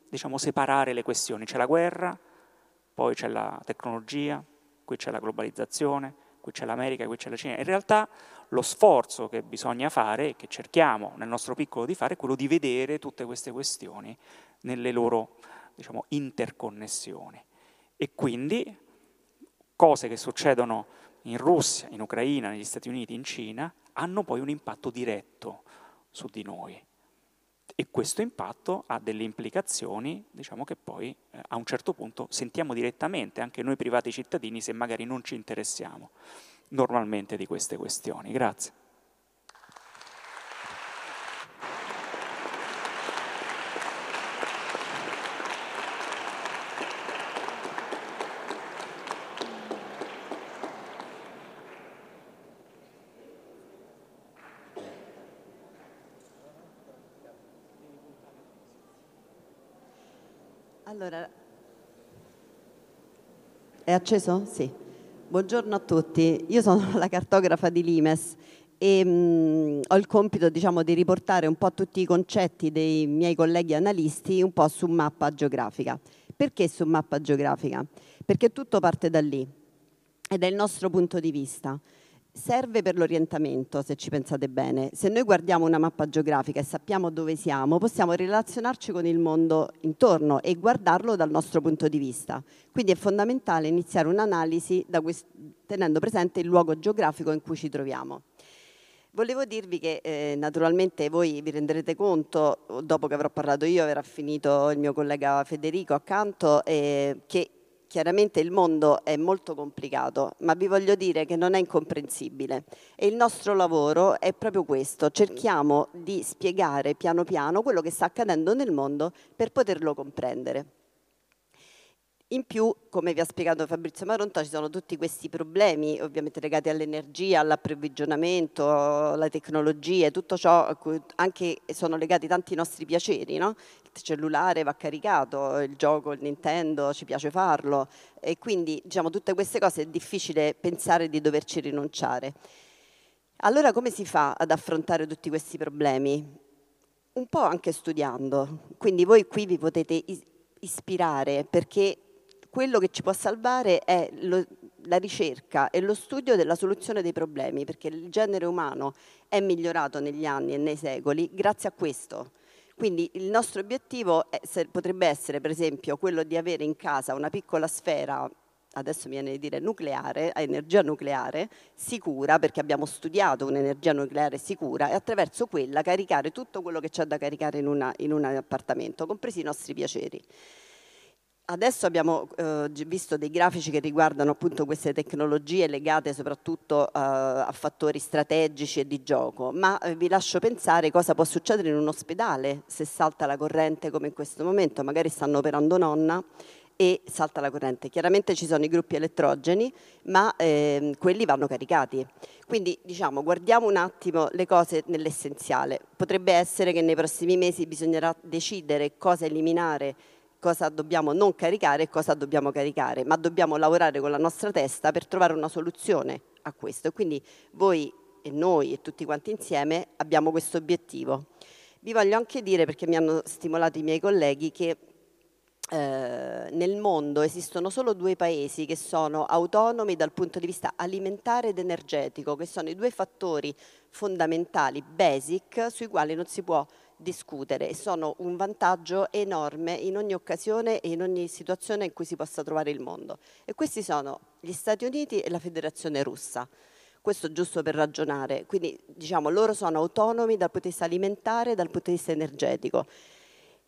diciamo, separare le questioni. C'è la guerra, poi c'è la tecnologia, qui c'è la globalizzazione, qui c'è l'America, qui c'è la Cina. In realtà lo sforzo che bisogna fare, che cerchiamo nel nostro piccolo di fare, è quello di vedere tutte queste questioni nelle loro diciamo, interconnessioni. E quindi cose che succedono in Russia, in Ucraina, negli Stati Uniti, in Cina, hanno poi un impatto diretto su di noi. E questo impatto ha delle implicazioni, diciamo che poi eh, a un certo punto sentiamo direttamente, anche noi privati cittadini, se magari non ci interessiamo normalmente di queste questioni. Grazie. Allora, è acceso? Sì. Buongiorno a tutti, io sono la cartografa di Limes e mh, mm, ho il compito diciamo, di riportare un po' tutti i concetti dei miei colleghi analisti un po' su mappa geografica. Perché su mappa geografica? Perché tutto parte da lì ed è il nostro punto di vista serve per l'orientamento, se ci pensate bene. Se noi guardiamo una mappa geografica e sappiamo dove siamo, possiamo relazionarci con il mondo intorno e guardarlo dal nostro punto di vista. Quindi è fondamentale iniziare un'analisi tenendo presente il luogo geografico in cui ci troviamo. Volevo dirvi che eh, naturalmente voi vi renderete conto, dopo che avrò parlato io, avrà finito il mio collega Federico accanto, eh, che Chiaramente il mondo è molto complicato, ma vi voglio dire che non è incomprensibile e il nostro lavoro è proprio questo, cerchiamo di spiegare piano piano quello che sta accadendo nel mondo per poterlo comprendere. In più, come vi ha spiegato Fabrizio Maronta, ci sono tutti questi problemi ovviamente legati all'energia, all'approvvigionamento, alla tecnologia, tutto ciò a cui anche sono legati tanti nostri piaceri, no? Il cellulare va caricato, il gioco, il Nintendo, ci piace farlo e quindi diciamo tutte queste cose è difficile pensare di doverci rinunciare. Allora come si fa ad affrontare tutti questi problemi? Un po' anche studiando, quindi voi qui vi potete ispirare perché quello che ci può salvare è lo, la ricerca e lo studio della soluzione dei problemi, perché il genere umano è migliorato negli anni e nei secoli grazie a questo. Quindi il nostro obiettivo è, potrebbe essere, per esempio, quello di avere in casa una piccola sfera, adesso mi viene di dire nucleare, a energia nucleare, sicura, perché abbiamo studiato un'energia nucleare sicura, e attraverso quella caricare tutto quello che c'è da caricare in, una, in un appartamento, compresi i nostri piaceri. Adesso abbiamo eh, visto dei grafici che riguardano appunto queste tecnologie legate soprattutto eh, a fattori strategici e di gioco, ma eh, vi lascio pensare cosa può succedere in un ospedale se salta la corrente come in questo momento, magari stanno operando nonna e salta la corrente. Chiaramente ci sono i gruppi elettrogeni, ma ehm, quelli vanno caricati. Quindi diciamo, guardiamo un attimo le cose nell'essenziale. Potrebbe essere che nei prossimi mesi bisognerà decidere cosa eliminare cosa dobbiamo non caricare e cosa dobbiamo caricare, ma dobbiamo lavorare con la nostra testa per trovare una soluzione a questo. Quindi voi e noi e tutti quanti insieme abbiamo questo obiettivo. Vi voglio anche dire, perché mi hanno stimolato i miei colleghi, che eh, nel mondo esistono solo due paesi che sono autonomi dal punto di vista alimentare ed energetico, che sono i due fattori fondamentali, basic, sui quali non si può discutere e sono un vantaggio enorme in ogni occasione e in ogni situazione in cui si possa trovare il mondo. E questi sono gli Stati Uniti e la Federazione Russa. Questo giusto per ragionare. Quindi diciamo loro sono autonomi dal punto di vista alimentare e dal punto di vista energetico.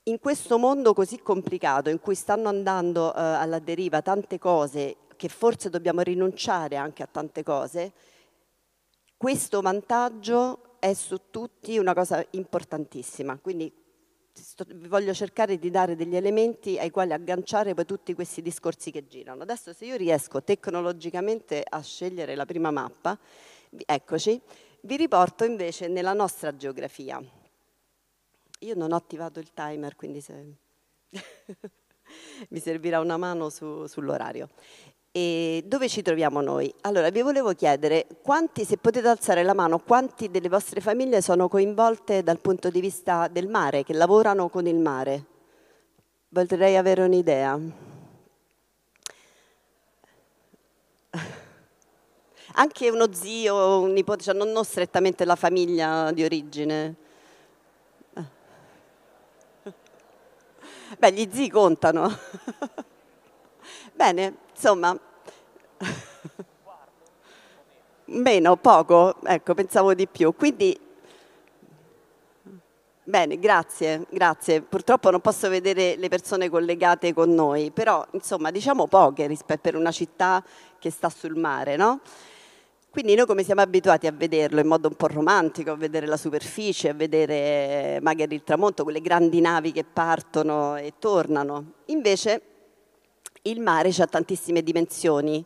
In questo mondo così complicato in cui stanno andando eh, alla deriva tante cose che forse dobbiamo rinunciare anche a tante cose, questo vantaggio è su tutti una cosa importantissima. Quindi vi voglio cercare di dare degli elementi ai quali agganciare poi tutti questi discorsi che girano. Adesso se io riesco tecnologicamente a scegliere la prima mappa, eccoci, vi riporto invece nella nostra geografia. Io non ho attivato il timer, quindi se... mi servirà una mano su, sull'orario. E dove ci troviamo noi? Allora, vi volevo chiedere, quanti, se potete alzare la mano, quanti delle vostre famiglie sono coinvolte dal punto di vista del mare, che lavorano con il mare? Vorrei avere un'idea. Anche uno zio, un nipote, cioè non, non strettamente la famiglia di origine. Beh, gli zii contano. Bene, insomma, meno, poco, ecco, pensavo di più. Quindi, bene, grazie, grazie. Purtroppo non posso vedere le persone collegate con noi, però, insomma, diciamo poche rispetto per una città che sta sul mare, no? Quindi noi come siamo abituati a vederlo in modo un po' romantico, a vedere la superficie, a vedere magari il tramonto, quelle grandi navi che partono e tornano. Invece il mare ha tantissime dimensioni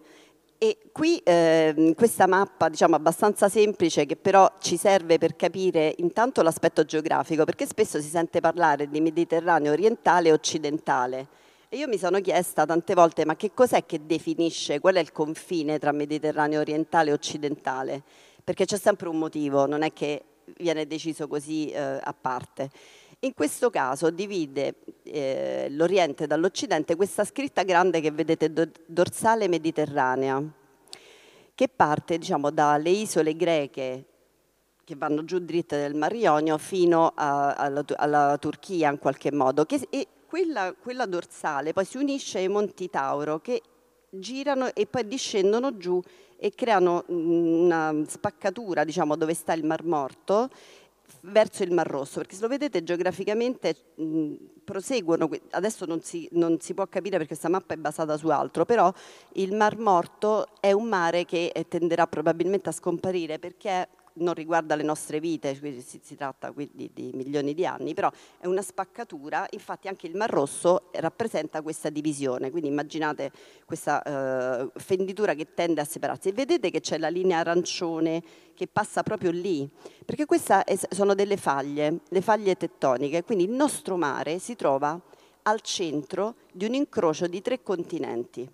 e qui eh, questa mappa, diciamo abbastanza semplice, che però ci serve per capire intanto l'aspetto geografico, perché spesso si sente parlare di Mediterraneo orientale e occidentale. E io mi sono chiesta tante volte, ma che cos'è che definisce, qual è il confine tra Mediterraneo orientale e occidentale? Perché c'è sempre un motivo, non è che viene deciso così eh, a parte. In questo caso divide eh, l'Oriente dall'Occidente questa scritta grande che vedete do, dorsale mediterranea, che parte diciamo, dalle isole greche che vanno giù dritte del Mar Ionio fino a, alla, alla, Turchia in qualche modo. Che, e quella, quella dorsale poi si unisce ai Monti Tauro che girano e poi discendono giù e creano una spaccatura diciamo, dove sta il Mar Morto verso il Mar Rosso, perché se lo vedete geograficamente mh, proseguono, adesso non si, non si, può capire perché questa mappa è basata su altro, però il Mar Morto è un mare che eh, tenderà probabilmente a scomparire perché non riguarda le nostre vite, si, si, tratta quindi di milioni di anni, però è una spaccatura, infatti anche il Mar Rosso rappresenta questa divisione, quindi immaginate questa uh, fenditura che tende a separarsi e vedete che c'è la linea arancione che passa proprio lì, perché queste sono delle faglie, le faglie tettoniche, quindi il nostro mare si trova al centro di un incrocio di tre continenti,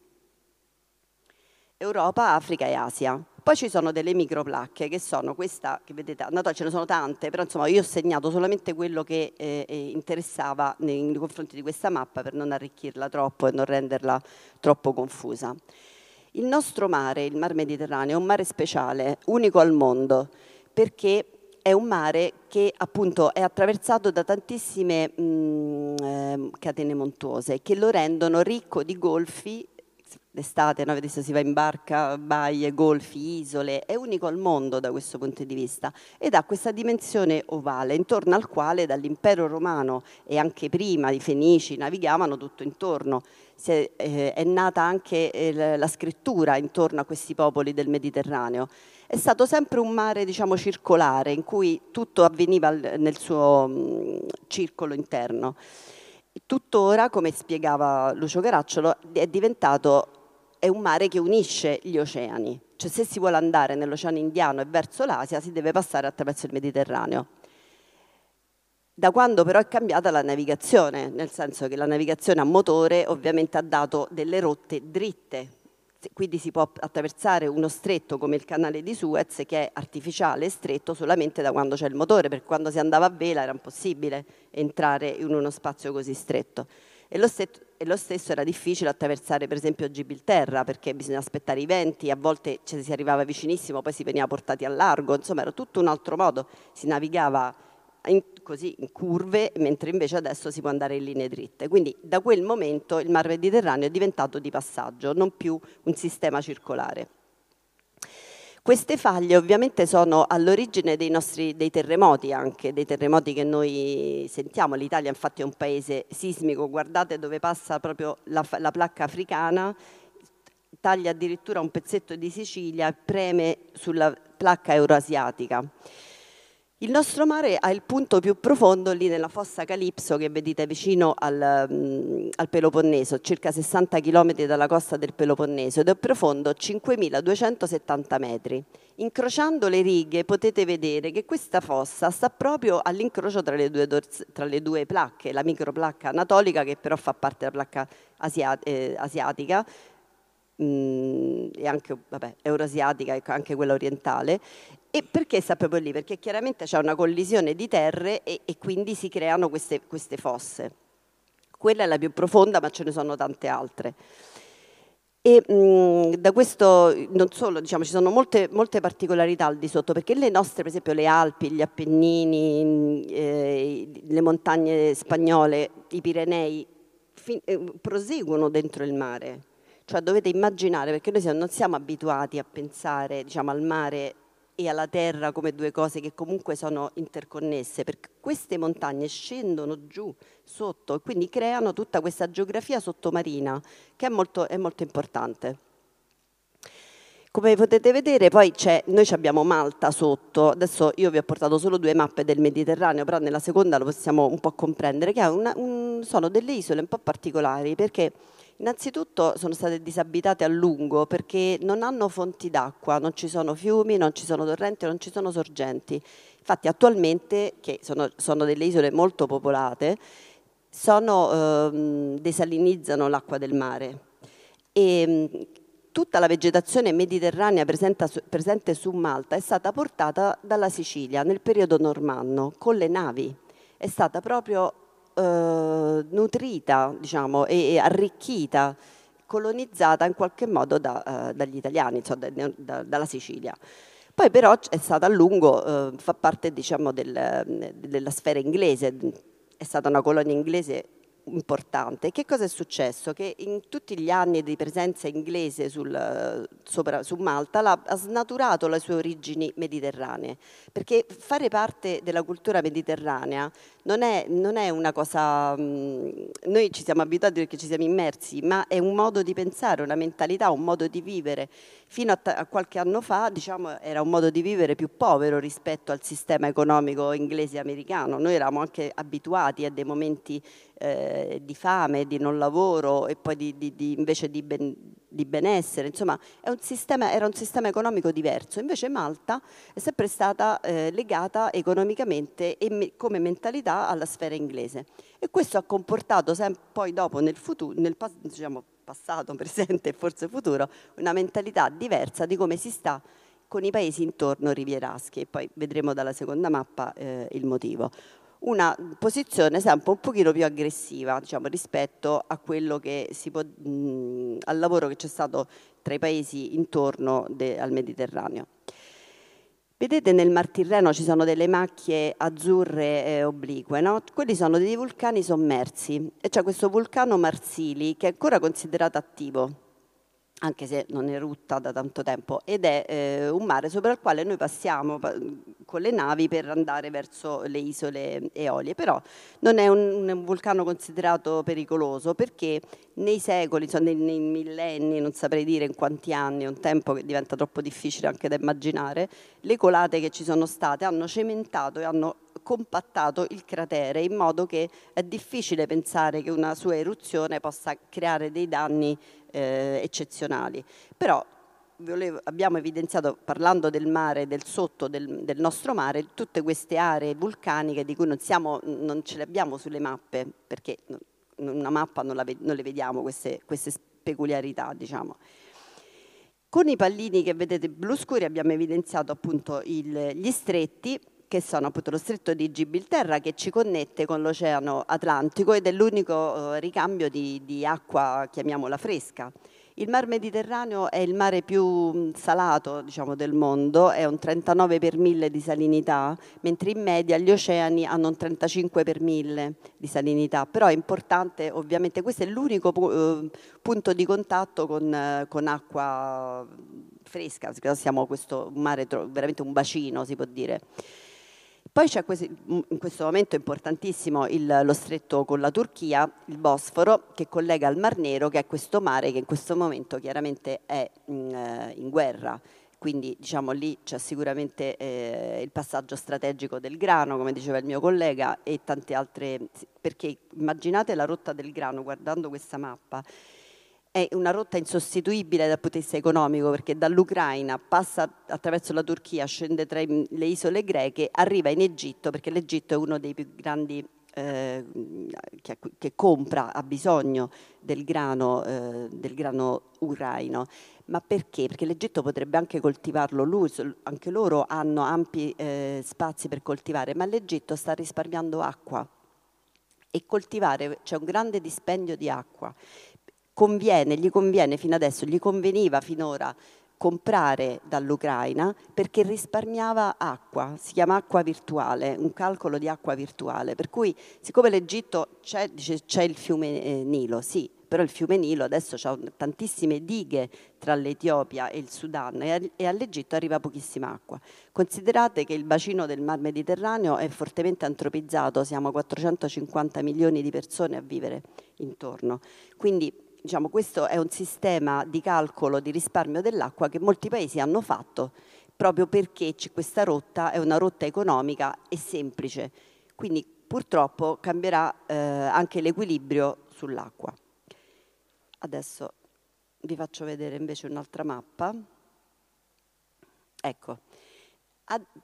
Europa, Africa e Asia. Poi ci sono delle microplacche che sono questa che vedete, no, ce ne sono tante, però insomma io ho segnato solamente quello che eh, eh, interessava nei, nei confronti di questa mappa per non arricchirla troppo e non renderla troppo confusa. Il nostro mare, il Mar Mediterraneo, è un mare speciale, unico al mondo, perché è un mare che appunto è attraversato da tantissime mh, mm, eh, catene montuose che lo rendono ricco di golfi d'estate, no? adesso si va in barca, baie, golfi, isole, è unico al mondo da questo punto di vista ed ha questa dimensione ovale intorno al quale dall'impero romano e anche prima i fenici navigavano tutto intorno. È, eh, è, nata anche eh, la scrittura intorno a questi popoli del Mediterraneo. È stato sempre un mare diciamo, circolare in cui tutto avveniva nel suo mh, mm, circolo interno. Tuttora, come spiegava Lucio Caracciolo, è diventato è un mare che unisce gli oceani, cioè se si vuole andare nell'Oceano Indiano e verso l'Asia si deve passare attraverso il Mediterraneo. Da quando però è cambiata la navigazione, nel senso che la navigazione a motore ovviamente ha dato delle rotte dritte, quindi si può attraversare uno stretto come il canale di Suez che è artificiale e stretto solamente da quando c'è il motore, perché quando si andava a vela era impossibile entrare in uno spazio così stretto. E lo, stesso, e lo stesso era difficile attraversare per esempio Gibilterra perché bisogna aspettare i venti, a volte cioè, si arrivava vicinissimo, poi si veniva portati a largo, insomma era tutto un altro modo, si navigava in, così in curve, mentre invece adesso si può andare in linee dritte. Quindi da quel momento il Mar Mediterraneo è diventato di passaggio, non più un sistema circolare. Queste faglie ovviamente sono all'origine dei nostri dei terremoti anche, dei terremoti che noi sentiamo. L'Italia infatti è un paese sismico, guardate dove passa proprio la, la placca africana, taglia addirittura un pezzetto di Sicilia e preme sulla placca euroasiatica. Il nostro mare ha il punto più profondo lì nella fossa Calipso che vedete vicino al, um, al Peloponneso, circa 60 km dalla costa del Peloponneso ed è profondo 5.270 metri. Incrociando le righe potete vedere che questa fossa sta proprio all'incrocio tra, tra, le due placche, la microplacca anatolica che però fa parte della placca asiat eh, asiatica mm, e anche vabbè, euroasiatica e anche quella orientale. E perché sta proprio lì? Perché chiaramente c'è una collisione di terre e, e quindi si creano queste, queste fosse. Quella è la più profonda, ma ce ne sono tante altre. E mh, da questo non solo, diciamo, ci sono molte, molte, particolarità al di sotto, perché le nostre, per esempio, le Alpi, gli Appennini, eh, le montagne spagnole, i Pirenei, fin, eh, proseguono dentro il mare. Cioè dovete immaginare, perché noi non siamo abituati a pensare diciamo, al mare e alla terra come due cose che comunque sono interconnesse, perché queste montagne scendono giù, sotto, e quindi creano tutta questa geografia sottomarina che è molto, è molto importante. Come potete vedere poi noi abbiamo Malta sotto, adesso io vi ho portato solo due mappe del Mediterraneo, però nella seconda lo possiamo un po' comprendere, che una, un, sono delle isole un po' particolari perché Innanzitutto sono state disabitate a lungo perché non hanno fonti d'acqua, non ci sono fiumi, non ci sono torrenti, non ci sono sorgenti. Infatti attualmente, che sono, sono delle isole molto popolate, sono, ehm, desalinizzano l'acqua del mare. E, ehm, tutta la vegetazione mediterranea presente su Malta è stata portata dalla Sicilia nel periodo normanno con le navi. È stata proprio eh, nutrita diciamo, e, arricchita, colonizzata in qualche modo da, eh, dagli italiani, insomma, da, da, dalla Sicilia. Poi però è stata a lungo, eh, fa parte diciamo, del, della sfera inglese, è stata una colonia inglese importante. Che cosa è successo? Che in tutti gli anni di presenza inglese sul, sopra, su Malta la, ha snaturato le sue origini mediterranee, perché fare parte della cultura mediterranea non è, non è una cosa, mh, noi ci siamo abituati perché ci siamo immersi, ma è un modo di pensare, una mentalità, un modo di vivere. Fino a, a qualche anno fa diciamo, era un modo di vivere più povero rispetto al sistema economico inglese e americano. Noi eravamo anche abituati a dei momenti eh, di fame, di non lavoro e poi di, di, di, invece di, ben, di benessere, insomma un sistema, era un sistema economico diverso, invece Malta è sempre stata eh, legata economicamente e me, come mentalità alla sfera inglese. E questo ha comportato poi dopo nel, futuro, nel diciamo, passato, presente e forse futuro una mentalità diversa di come si sta con i paesi intorno rivieraschi e poi vedremo dalla seconda mappa eh, il motivo una posizione sempre un pochino più aggressiva diciamo, rispetto può, mh, al lavoro che c'è stato tra i paesi intorno de, al Mediterraneo. Vedete nel Mar Tirreno ci sono delle macchie azzurre e oblique, no? quelli sono dei vulcani sommersi e c'è questo vulcano Marsili che è ancora considerato attivo anche se non erutta da tanto tempo, ed è eh, un mare sopra il quale noi passiamo con le navi per andare verso le isole Eolie, però non è un, un vulcano considerato pericoloso perché nei secoli, insomma, nei, nei, millenni, non saprei dire in quanti anni, è un tempo che diventa troppo difficile anche da immaginare, le colate che ci sono state hanno cementato e hanno compattato il cratere in modo che è difficile pensare che una sua eruzione possa creare dei danni eh, eccezionali. Però volevo, abbiamo evidenziato, parlando del mare, del sotto del, del, nostro mare, tutte queste aree vulcaniche di cui non, siamo, non ce le abbiamo sulle mappe, perché una mappa non, la, non le vediamo queste, queste peculiarità, diciamo. Con i pallini che vedete blu scuri abbiamo evidenziato appunto il, gli stretti che sono appunto lo stretto di Gibilterra che ci connette con l'Oceano Atlantico ed è l'unico eh, ricambio di, di, acqua, chiamiamola fresca. Il Mar Mediterraneo è il mare più mm, salato diciamo, del mondo, è un 39 per mille di salinità, mentre in media gli oceani hanno un 35 per mille di salinità, però è importante ovviamente, questo è l'unico eh, punto di contatto con, eh, con acqua fresca, siamo questo mare veramente un bacino si può dire. Poi c'è in questo momento importantissimo il, lo stretto con la Turchia, il Bosforo, che collega al Mar Nero, che è questo mare che in questo momento chiaramente è in, eh, in guerra. Quindi diciamo lì c'è sicuramente eh, il passaggio strategico del grano, come diceva il mio collega, e tante altre, perché immaginate la rotta del grano guardando questa mappa, è una rotta insostituibile dal punto di vista economico perché dall'Ucraina passa attraverso la Turchia, scende tra le isole greche, arriva in Egitto perché l'Egitto è uno dei più grandi eh, che, che, compra, ha bisogno del grano, eh, del grano ucraino. Ma perché? Perché l'Egitto potrebbe anche coltivarlo lui, anche loro hanno ampi eh, spazi per coltivare, ma l'Egitto sta risparmiando acqua e coltivare c'è un grande dispendio di acqua conviene, gli conviene fino adesso, gli conveniva finora comprare dall'Ucraina perché risparmiava acqua, si chiama acqua virtuale, un calcolo di acqua virtuale, per cui siccome l'Egitto c'è, c'è il fiume eh, Nilo, sì, però il fiume Nilo adesso ha tantissime dighe tra l'Etiopia e il Sudan e all'Egitto arriva pochissima acqua. Considerate che il bacino del Mar Mediterraneo è fortemente antropizzato, siamo 450 milioni di persone a vivere intorno, quindi diciamo, questo è un sistema di calcolo di risparmio dell'acqua che molti paesi hanno fatto proprio perché questa rotta è una rotta economica e semplice. Quindi purtroppo cambierà eh, anche l'equilibrio sull'acqua. Adesso vi faccio vedere invece un'altra mappa. Ecco,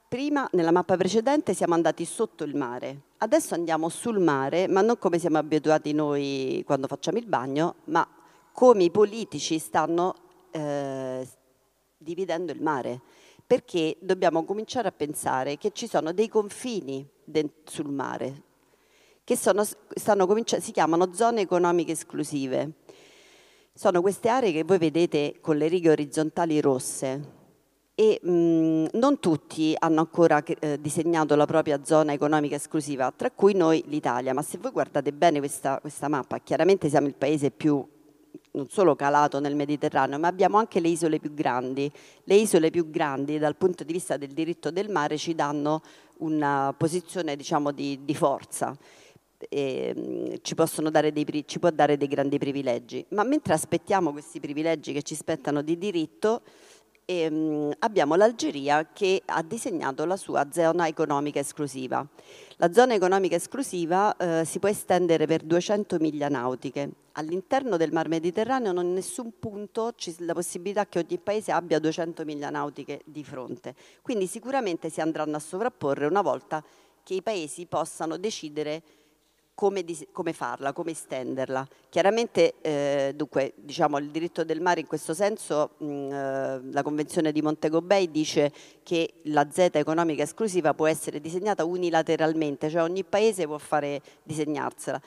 prima nella mappa precedente siamo andati sotto il mare, adesso andiamo sul mare, ma non come siamo abituati noi quando facciamo il bagno, ma come i politici stanno eh, dividendo il mare. Perché dobbiamo cominciare a pensare che ci sono dei confini sul mare, che sono, si chiamano zone economiche esclusive. Sono queste aree che voi vedete con le righe orizzontali rosse, e mh, non tutti hanno ancora eh, disegnato la propria zona economica esclusiva, tra cui noi l'Italia, ma se voi guardate bene questa, questa mappa, chiaramente siamo il paese più non solo calato nel Mediterraneo, ma abbiamo anche le isole più grandi. Le isole più grandi dal punto di vista del diritto del mare ci danno una posizione diciamo, di, di forza. E, ci, dei, ci può dare dei grandi privilegi, ma mentre aspettiamo questi privilegi che ci spettano di diritto, e, um, abbiamo l'Algeria che ha disegnato la sua zona economica esclusiva. La zona economica esclusiva eh, si può estendere per 200 miglia nautiche. All'interno del Mar Mediterraneo non in nessun punto c'è la possibilità che ogni paese abbia 200 miglia nautiche di fronte. Quindi sicuramente si andranno a sovrapporre una volta che i paesi possano decidere come, come, farla, come estenderla. Chiaramente, eh, dunque, diciamo, il diritto del mare in questo senso, mh, eh, la Convenzione di Montego Bay dice che la Z economica esclusiva può essere disegnata unilateralmente, cioè ogni paese può fare disegnarsela.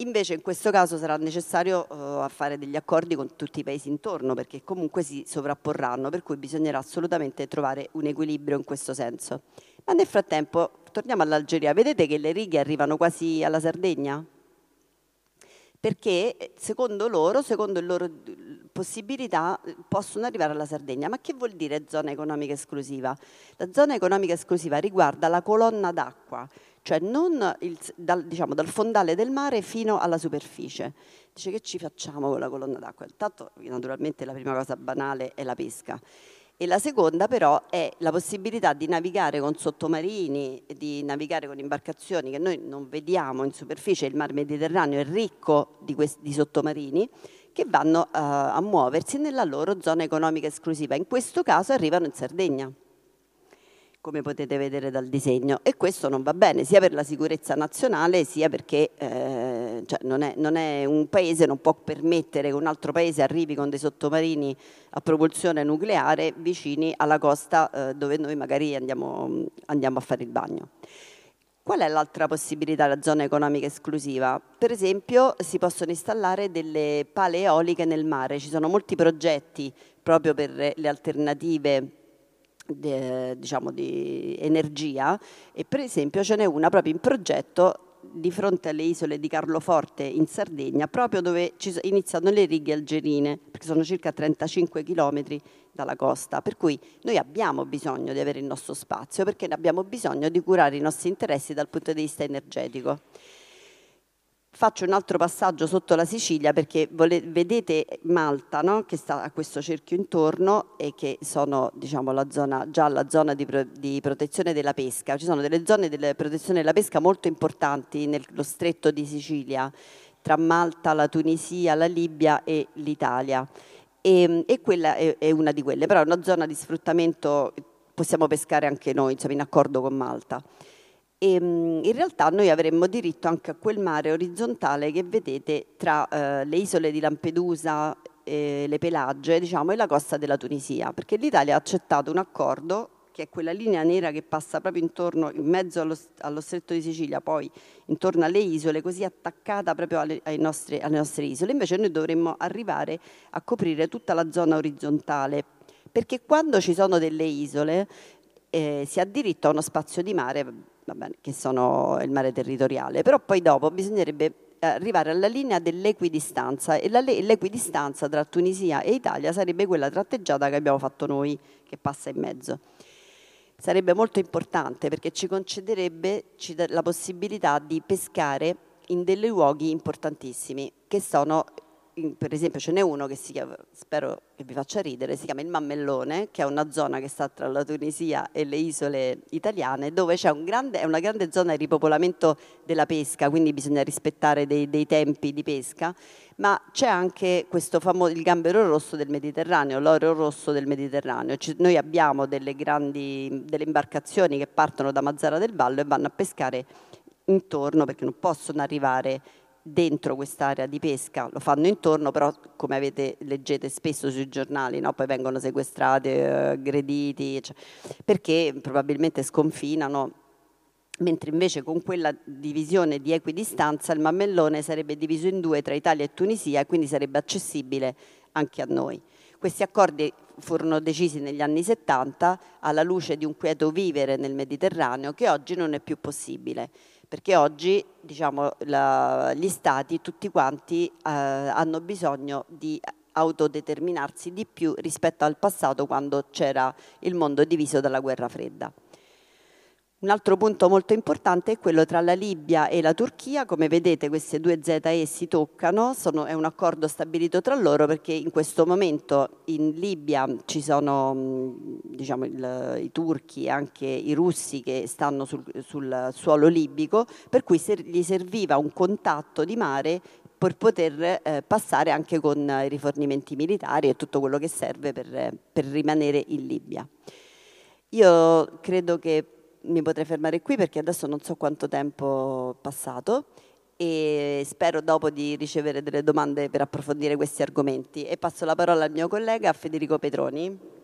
Invece in questo caso sarà necessario uh, fare degli accordi con tutti i paesi intorno perché comunque si sovrapporranno, per cui bisognerà assolutamente trovare un equilibrio in questo senso. Ma nel frattempo torniamo all'Algeria, vedete che le righe arrivano quasi alla Sardegna? Perché secondo loro, secondo le loro possibilità, possono arrivare alla Sardegna. Ma che vuol dire zona economica esclusiva? La zona economica esclusiva riguarda la colonna d'acqua, cioè non il, dal, diciamo, dal fondale del mare fino alla superficie. Dice che ci facciamo con la colonna d'acqua? Intanto naturalmente la prima cosa banale è la pesca e la seconda però è la possibilità di navigare con sottomarini, di navigare con imbarcazioni che noi non vediamo in superficie, il mar Mediterraneo è ricco di, questi, di sottomarini che vanno uh, a muoversi nella loro zona economica esclusiva, in questo caso arrivano in Sardegna come potete vedere dal disegno e questo non va bene sia per la sicurezza nazionale sia perché eh, cioè non, è, non, è, un paese non può permettere che un altro paese arrivi con dei sottomarini a propulsione nucleare vicini alla costa eh, dove noi magari andiamo, andiamo a fare il bagno. Qual è l'altra possibilità, la zona economica esclusiva? Per esempio si possono installare delle pale eoliche nel mare, ci sono molti progetti proprio per le alternative de, diciamo, di energia e per esempio ce n'è una proprio in progetto di fronte alle isole di Carloforte in Sardegna, proprio dove iniziano le righe algerine, perché sono circa 35 chilometri dalla costa, per cui noi abbiamo bisogno di avere il nostro spazio, perché abbiamo bisogno di curare i nostri interessi dal punto di vista energetico. Faccio un altro passaggio sotto la Sicilia perché vedete Malta no? che sta a questo cerchio intorno e che sono diciamo, la zona, già la zona di, pro, di, protezione della pesca. Ci sono delle zone di protezione della pesca molto importanti nello stretto di Sicilia tra Malta, la Tunisia, la Libia e l'Italia. E, e quella è, è, una di quelle, però è una zona di sfruttamento, possiamo pescare anche noi, insomma, in accordo con Malta. E, ehm, in realtà noi avremmo diritto anche a quel mare orizzontale che vedete tra eh, le isole di Lampedusa, eh, le Pelagie diciamo, e la costa della Tunisia, perché l'Italia ha accettato un accordo che è quella linea nera che passa proprio intorno, in mezzo allo, allo stretto di Sicilia, poi intorno alle isole, così attaccata proprio alle, nostre, alle nostre isole. Invece noi dovremmo arrivare a coprire tutta la zona orizzontale, perché quando ci sono delle isole eh, si ha diritto a uno spazio di mare bene, che sono il mare territoriale, però poi dopo bisognerebbe eh, arrivare alla linea dell'equidistanza e l'equidistanza tra Tunisia e Italia sarebbe quella tratteggiata che abbiamo fatto noi, che passa in mezzo. Sarebbe molto importante perché ci concederebbe la possibilità di pescare in dei luoghi importantissimi che sono per esempio ce n'è uno che si chiama, spero che vi faccia ridere, si chiama il Mammellone, che è una zona che sta tra la Tunisia e le isole italiane, dove c'è un grande, una grande zona di ripopolamento della pesca, quindi bisogna rispettare dei, dei tempi di pesca, ma c'è anche questo famoso, il gambero rosso del Mediterraneo, l'oro rosso del Mediterraneo. C- noi abbiamo delle grandi, delle imbarcazioni che partono da Mazzara del Vallo e vanno a pescare intorno perché non possono arrivare dentro quest'area di pesca, lo fanno intorno, però come avete, leggete spesso sui giornali, no? poi vengono sequestrati, eh, aggrediti, cioè, perché probabilmente sconfinano, mentre invece con quella divisione di equidistanza il mammellone sarebbe diviso in due tra Italia e Tunisia e quindi sarebbe accessibile anche a noi. Questi accordi furono decisi negli anni 70 alla luce di un quieto vivere nel Mediterraneo che oggi non è più possibile perché oggi diciamo, la, gli stati tutti quanti eh, hanno bisogno di autodeterminarsi di più rispetto al passato quando c'era il mondo diviso dalla guerra fredda. Un altro punto molto importante è quello tra la Libia e la Turchia, come vedete queste due ZE si toccano, sono, è un accordo stabilito tra loro perché in questo momento in Libia ci sono diciamo, il, i turchi e anche i russi che stanno sul, sul suolo libico, per cui ser, gli serviva un contatto di mare per poter eh, passare anche con i rifornimenti militari e tutto quello che serve per, per rimanere in Libia. Io credo che mi potrei fermare qui perché adesso non so quanto tempo è passato e spero dopo di ricevere delle domande per approfondire questi argomenti e passo la parola al mio collega Federico Petroni.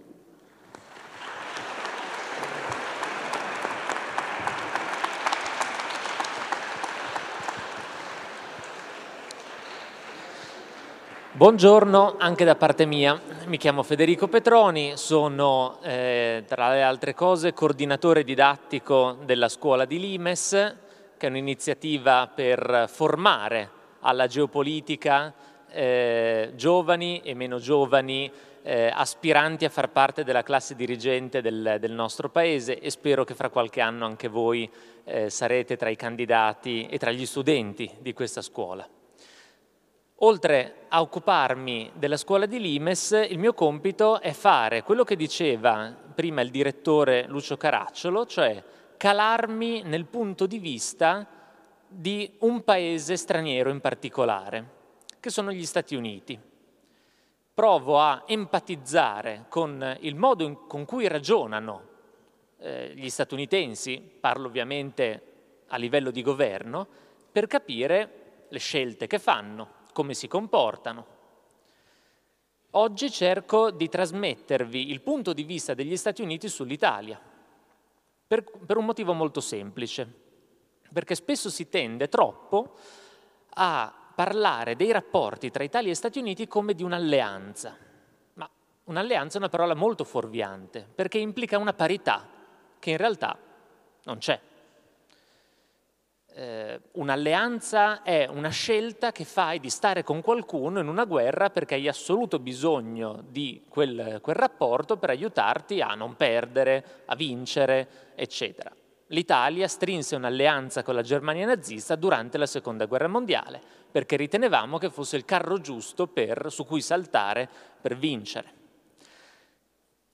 Buongiorno anche da parte mia, mi chiamo Federico Petroni, sono eh, tra le altre cose coordinatore didattico della scuola di Limes, che è un'iniziativa per formare alla geopolitica eh, giovani e meno giovani eh, aspiranti a far parte della classe dirigente del, del, nostro paese e spero che fra qualche anno anche voi eh, sarete tra i candidati e tra gli studenti di questa scuola. Oltre a occuparmi della scuola di Limes, il mio compito è fare quello che diceva prima il direttore Lucio Caracciolo, cioè calarmi nel punto di vista di un paese straniero in particolare, che sono gli Stati Uniti. Provo a empatizzare con il modo in, con cui ragionano eh, gli statunitensi, parlo ovviamente a livello di governo, per capire le scelte che fanno, come si comportano. Oggi cerco di trasmettervi il punto di vista degli Stati Uniti sull'Italia, per, per un motivo molto semplice, perché spesso si tende troppo a parlare dei rapporti tra Italia e Stati Uniti come di un'alleanza. Ma un'alleanza è una parola molto fuorviante, perché implica una parità che in realtà non c'è eh, un'alleanza è una scelta che fai di stare con qualcuno in una guerra perché hai assoluto bisogno di quel, quel rapporto per aiutarti a non perdere, a vincere, eccetera. l'Italia strinse un'alleanza con la Germania nazista durante la Seconda Guerra Mondiale, perché ritenevamo che fosse il carro giusto per, su cui saltare per vincere.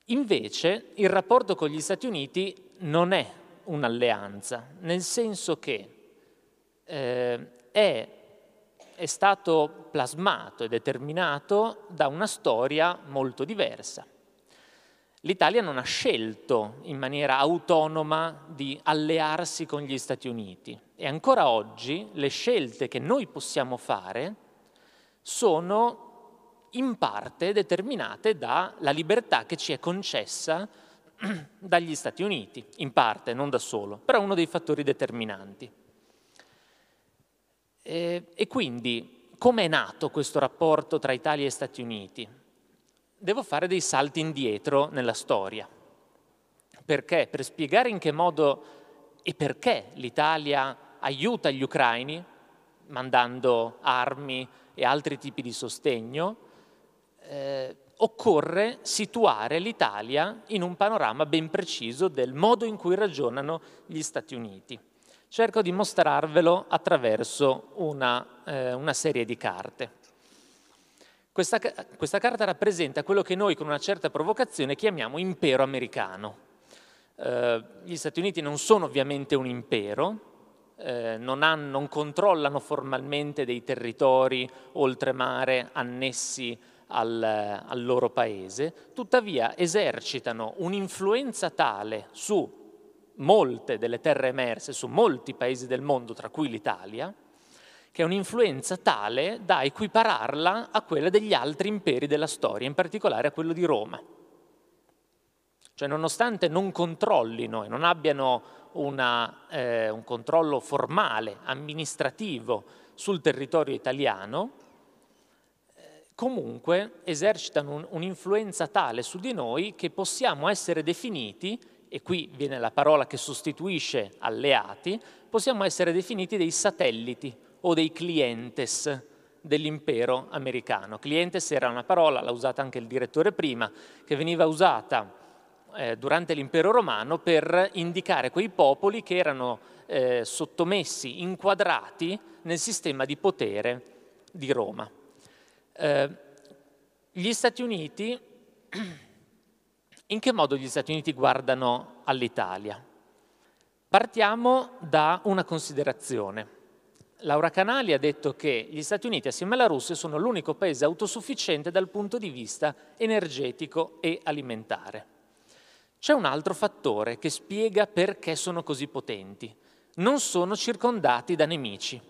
Invece il rapporto con gli Stati Uniti non è un'alleanza, nel senso che eh, è, è stato plasmato e determinato da una storia molto diversa l'Italia non ha scelto in maniera autonoma di allearsi con gli Stati Uniti e ancora oggi le scelte che noi possiamo fare sono in parte determinate dalla libertà che ci è concessa dagli Stati Uniti, in parte, non da solo, però uno dei fattori determinanti. E, e quindi come è nato questo rapporto tra Italia e Stati Uniti? devo fare dei salti indietro nella storia. Perché? Per spiegare in che modo e perché l'Italia aiuta gli ucraini mandando armi e altri tipi di sostegno, eh, occorre situare l'Italia in un panorama ben preciso del modo in cui ragionano gli Stati Uniti. Cerco di mostrarvelo attraverso una, eh, una serie di carte. Questa, questa, carta rappresenta quello che noi con una certa provocazione chiamiamo impero americano. Eh, gli Stati Uniti non sono ovviamente un impero, eh, non, hanno, non, controllano formalmente dei territori oltremare annessi al, al loro paese, tuttavia esercitano un'influenza tale su molte delle terre emerse, su molti paesi del mondo, tra cui l'Italia, che è un'influenza tale da equipararla a quella degli altri imperi della storia, in particolare a quello di Roma. Cioè, nonostante non controllino e non abbiano una, eh, un controllo formale, amministrativo sul territorio italiano, eh, comunque esercitano un, un'influenza tale su di noi che possiamo essere definiti, e qui viene la parola che sostituisce alleati, possiamo essere definiti dei satelliti o dei clientes dell'impero americano. Clientes era una parola, l'ha usata anche il direttore prima, che veniva usata eh, durante l'impero romano per indicare quei popoli che erano eh, sottomessi, inquadrati nel sistema di potere di Roma. Eh, gli Stati Uniti, in che modo gli Stati Uniti guardano all'Italia? Partiamo da una considerazione. Laura Canali ha detto che gli Stati Uniti assieme alla Russia sono l'unico paese autosufficiente dal punto di vista energetico e alimentare. C'è un altro fattore che spiega perché sono così potenti. Non sono circondati da nemici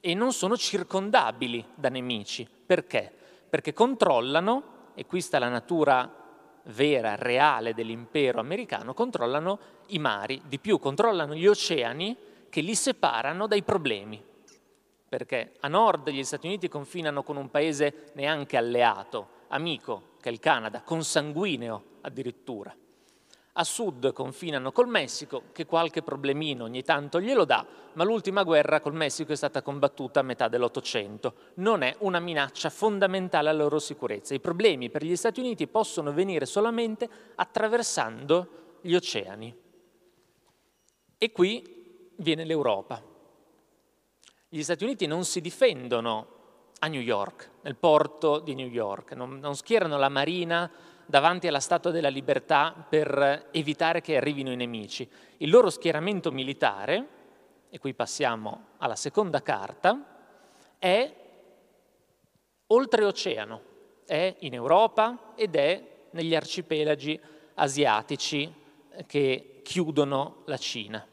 e non sono circondabili da nemici. Perché? Perché controllano, e qui sta la natura vera, reale dell'impero americano, controllano i mari, di più controllano gli oceani che li separano dai problemi perché a nord gli Stati Uniti confinano con un paese neanche alleato, amico, che è il Canada, consanguineo addirittura. A sud confinano col Messico, che qualche problemino ogni tanto glielo dà, ma l'ultima guerra col Messico è stata combattuta a metà dell'Ottocento. Non è una minaccia fondamentale alla loro sicurezza. I problemi per gli Stati Uniti possono venire solamente attraversando gli oceani. E qui viene l'Europa gli Stati Uniti non si difendono a New York, nel porto di New York, non, non schierano la marina davanti alla Statua della Libertà per evitare che arrivino i nemici. Il loro schieramento militare, e qui passiamo alla seconda carta, è oltreoceano, è in Europa ed è negli arcipelagi asiatici che chiudono la Cina.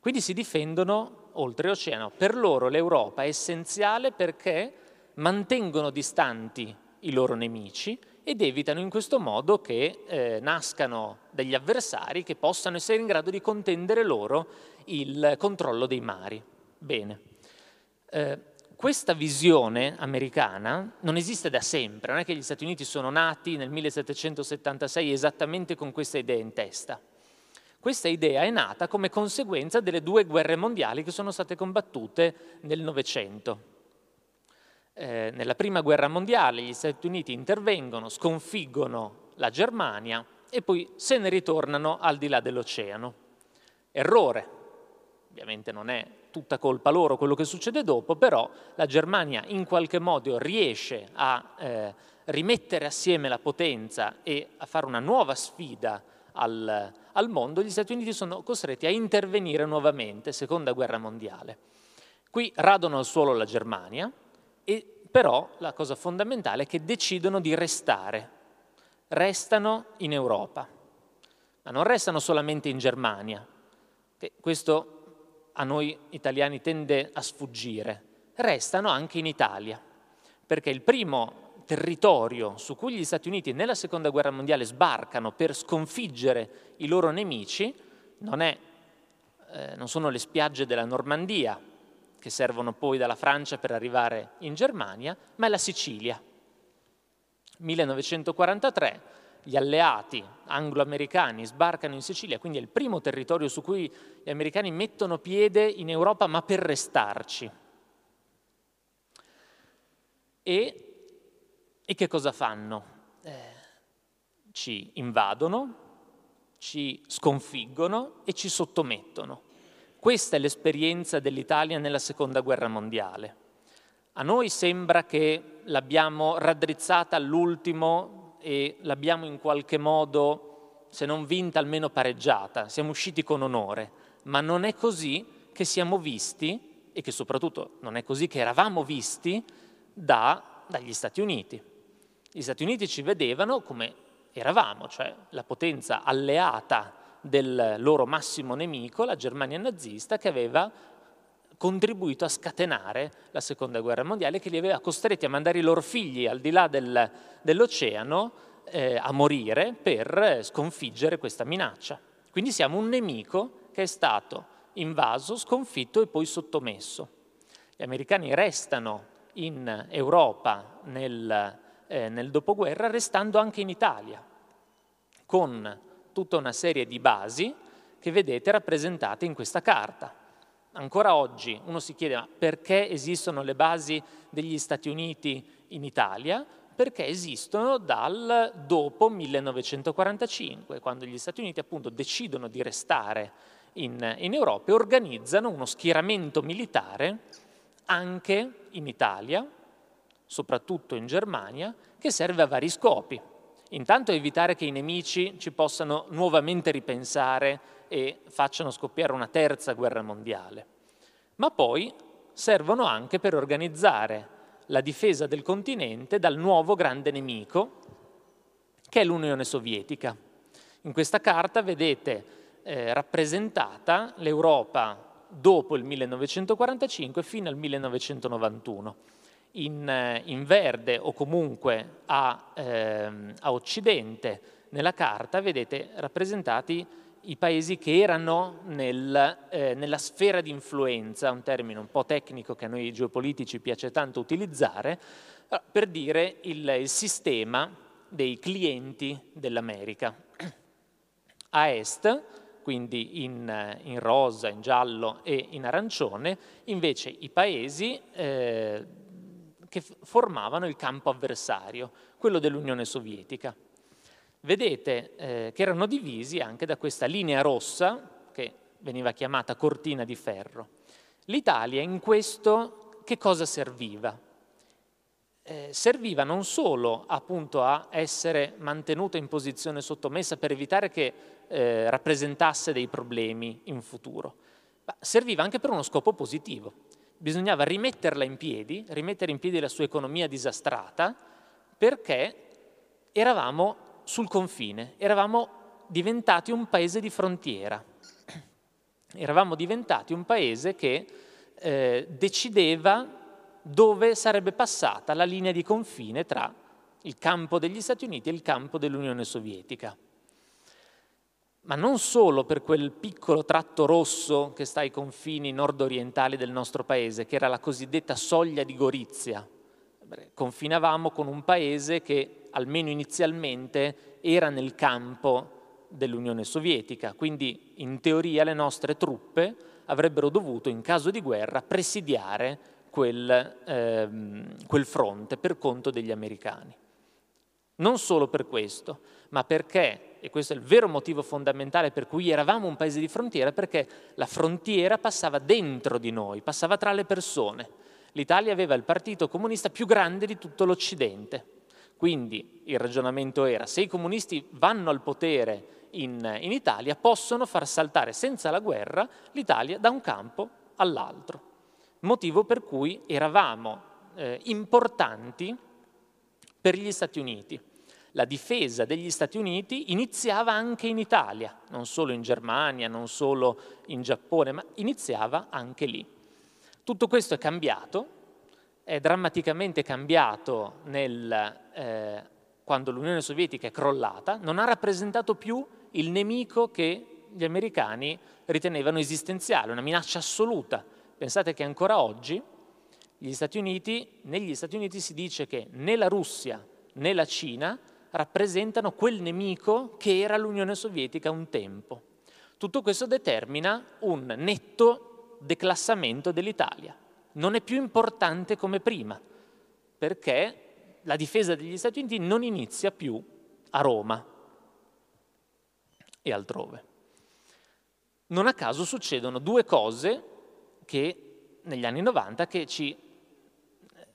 Quindi si difendono oltreoceano. Per loro l'Europa è essenziale perché mantengono distanti i loro nemici ed evitano in questo modo che eh, nascano degli avversari che possano essere in grado di contendere loro il controllo dei mari. Bene. Eh, questa visione americana non esiste da sempre, non è che gli Stati Uniti sono nati nel 1776 esattamente con questa idea in testa. Questa idea è nata come conseguenza delle due guerre mondiali che sono state combattute nel Novecento. Eh, nella prima guerra mondiale gli Stati Uniti intervengono, sconfiggono la Germania e poi se ne ritornano al di là dell'oceano. Errore, ovviamente non è tutta colpa loro quello che succede dopo, però la Germania in qualche modo riesce a eh, rimettere assieme la potenza e a fare una nuova sfida al, al mondo, gli Stati Uniti sono costretti a intervenire nuovamente, seconda guerra mondiale. Qui radono al suolo la Germania, e però la cosa fondamentale è che decidono di restare, restano in Europa, ma non restano solamente in Germania, che questo a noi italiani tende a sfuggire, restano anche in Italia, perché il primo territorio su cui gli Stati Uniti nella Seconda Guerra Mondiale sbarcano per sconfiggere i loro nemici non, è, eh, non sono le spiagge della Normandia, che servono poi dalla Francia per arrivare in Germania, ma è la Sicilia. 1943 gli alleati anglo-americani sbarcano in Sicilia, quindi è il primo territorio su cui gli americani mettono piede in Europa, ma per restarci. E e che cosa fanno? Eh, ci invadono, ci sconfiggono e ci sottomettono. Questa è l'esperienza dell'Italia nella Seconda Guerra Mondiale. A noi sembra che l'abbiamo raddrizzata all'ultimo e l'abbiamo in qualche modo, se non vinta, almeno pareggiata. Siamo usciti con onore, ma non è così che siamo visti e che soprattutto non è così che eravamo visti da, dagli Stati Uniti. Gli Stati Uniti ci vedevano come eravamo, cioè la potenza alleata del loro massimo nemico, la Germania nazista, che aveva contribuito a scatenare la seconda guerra mondiale, che li aveva costretti a mandare i loro figli al di là del, dell'oceano eh, a morire per sconfiggere questa minaccia. Quindi siamo un nemico che è stato invaso, sconfitto e poi sottomesso. Gli americani restano in Europa nel eh, nel dopoguerra, restando anche in Italia, con tutta una serie di basi che vedete rappresentate in questa carta. Ancora oggi uno si chiede ma perché esistono le basi degli Stati Uniti in Italia? Perché esistono dal dopo 1945, quando gli Stati Uniti appunto decidono di restare in, in Europa e organizzano uno schieramento militare anche in Italia, soprattutto in Germania, che serve a vari scopi. Intanto evitare che i nemici ci possano nuovamente ripensare e facciano scoppiare una terza guerra mondiale, ma poi servono anche per organizzare la difesa del continente dal nuovo grande nemico che è l'Unione Sovietica. In questa carta vedete eh, rappresentata l'Europa dopo il 1945 fino al 1991 in, in verde o comunque a, ehm, a occidente nella carta vedete rappresentati i paesi che erano nel, eh, nella sfera di influenza, un termine un po' tecnico che a noi geopolitici piace tanto utilizzare, eh, per dire il, il sistema dei clienti dell'America. A est, quindi in, in, rosa, in giallo e in arancione, invece i paesi eh, che formavano il campo avversario, quello dell'Unione Sovietica. Vedete eh, che erano divisi anche da questa linea rossa, che veniva chiamata cortina di ferro. L'Italia in questo che cosa serviva? Eh, serviva non solo appunto a essere mantenuta in posizione sottomessa per evitare che eh, rappresentasse dei problemi in futuro, ma serviva anche per uno scopo positivo, bisognava rimetterla in piedi, rimettere in piedi la sua economia disastrata, perché eravamo sul confine, eravamo diventati un paese di frontiera, eravamo diventati un paese che eh, decideva dove sarebbe passata la linea di confine tra il campo degli Stati Uniti e il campo dell'Unione Sovietica ma non solo per quel piccolo tratto rosso che sta ai confini nord-orientali del nostro paese, che era la cosiddetta soglia di Gorizia. Confinavamo con un paese che, almeno inizialmente, era nel campo dell'Unione Sovietica, quindi in teoria le nostre truppe avrebbero dovuto, in caso di guerra, presidiare quel, ehm, quel fronte per conto degli americani. Non solo per questo, ma perché e questo è il vero motivo fondamentale per cui eravamo un paese di frontiera, perché la frontiera passava dentro di noi, passava tra le persone. L'Italia aveva il partito comunista più grande di tutto l'Occidente. Quindi il ragionamento era, se i comunisti vanno al potere in, in Italia, possono far saltare senza la guerra l'Italia da un campo all'altro. Motivo per cui eravamo eh, importanti per gli Stati Uniti. La difesa degli Stati Uniti iniziava anche in Italia, non solo in Germania, non solo in Giappone, ma iniziava anche lì. Tutto questo è cambiato, è drammaticamente cambiato nel, eh, quando l'Unione Sovietica è crollata, non ha rappresentato più il nemico che gli americani ritenevano esistenziale, una minaccia assoluta. Pensate che ancora oggi Stati Uniti, negli Stati Uniti si dice che né la Russia né la Cina rappresentano quel nemico che era l'Unione Sovietica un tempo. Tutto questo determina un netto declassamento dell'Italia. Non è più importante come prima, perché la difesa degli Stati Uniti non inizia più a Roma, e altrove. Non a caso succedono due cose che negli anni 90 che ci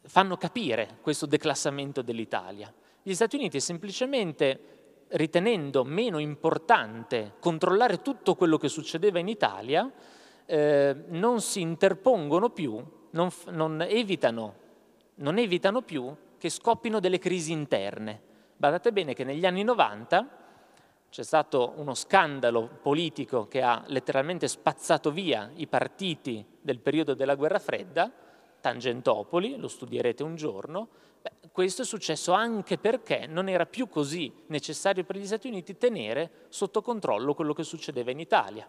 fanno capire questo declassamento dell'Italia. Gli Stati Uniti semplicemente ritenendo meno importante controllare tutto quello che succedeva in Italia, eh, non si interpongono più, non, non, evitano, non evitano più che scoppino delle crisi interne. Badate bene che negli anni 90 c'è stato uno scandalo politico che ha letteralmente spazzato via i partiti del periodo della guerra fredda, Tangentopoli, lo studierete un giorno. Beh, questo è successo anche perché non era più così necessario per gli Stati Uniti tenere sotto controllo quello che succedeva in Italia.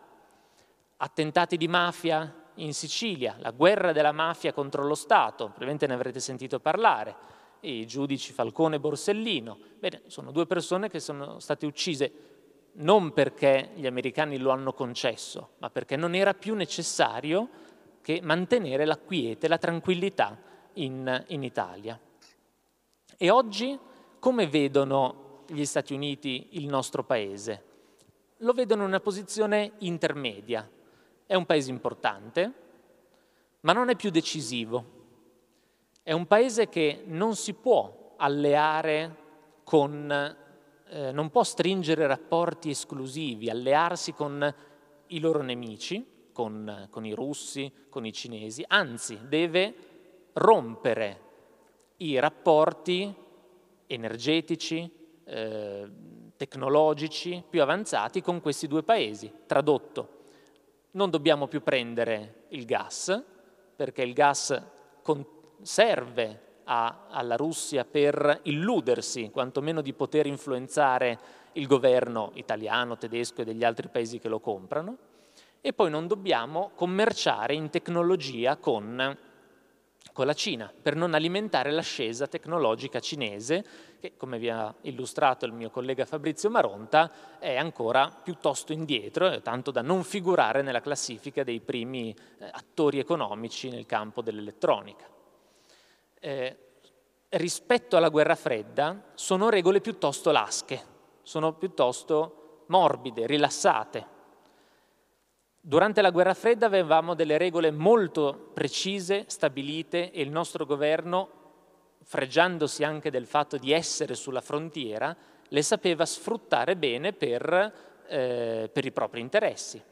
Attentati di mafia in Sicilia, la guerra della mafia contro lo Stato, probabilmente ne avrete sentito parlare, i giudici Falcone e Borsellino. Bene, sono due persone che sono state uccise non perché gli americani lo hanno concesso, ma perché non era più necessario che mantenere la quiete, la tranquillità in, in Italia. E oggi come vedono gli Stati Uniti il nostro paese? Lo vedono in una posizione intermedia. È un paese importante, ma non è più decisivo. È un paese che non si può alleare con eh, non può stringere rapporti esclusivi, allearsi con i loro nemici, con, con i russi, con i cinesi, anzi deve rompere i rapporti energetici, eh, tecnologici più avanzati con questi due paesi. Tradotto, non dobbiamo più prendere il gas, perché il gas serve a, alla Russia per illudersi, quantomeno di poter influenzare il governo italiano, tedesco e degli altri paesi che lo comprano, e poi non dobbiamo commerciare in tecnologia con, con la Cina per non alimentare l'ascesa tecnologica cinese che, come vi ha illustrato il mio collega Fabrizio Maronta, è ancora piuttosto indietro, tanto da non figurare nella classifica dei primi eh, attori economici nel campo dell'elettronica eh, rispetto alla guerra fredda sono regole piuttosto lasche, sono piuttosto morbide, rilassate. Durante la guerra fredda avevamo delle regole molto precise, stabilite e il nostro governo, fregiandosi anche del fatto di essere sulla frontiera, le sapeva sfruttare bene per, eh, per i propri interessi,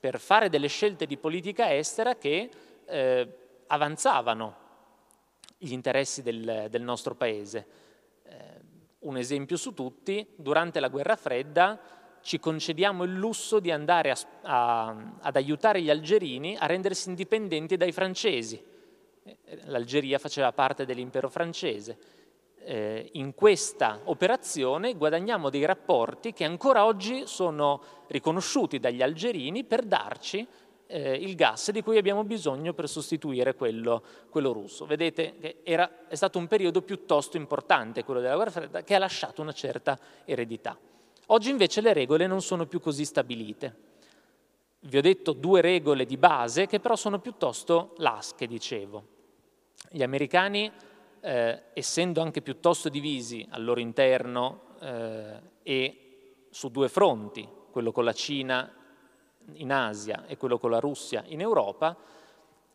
per fare delle scelte di politica estera che eh, avanzavano gli interessi del, del nostro paese. Eh, un esempio su tutti, durante la guerra fredda ci concediamo il lusso di andare a, a, ad aiutare gli algerini a rendersi indipendenti dai francesi. Eh, L'Algeria faceva parte dell'impero francese. Eh, in questa operazione guadagniamo dei rapporti che ancora oggi sono riconosciuti dagli algerini per darci eh, il gas di cui abbiamo bisogno per sostituire quello, quello russo. Vedete che era, è stato un periodo piuttosto importante quello della guerra fredda che ha lasciato una certa eredità. Oggi invece le regole non sono più così stabilite. Vi ho detto due regole di base che però sono piuttosto lasche, dicevo. Gli americani, eh, essendo anche piuttosto divisi al loro interno eh, e su due fronti, quello con la Cina in Asia e quello con la Russia in Europa,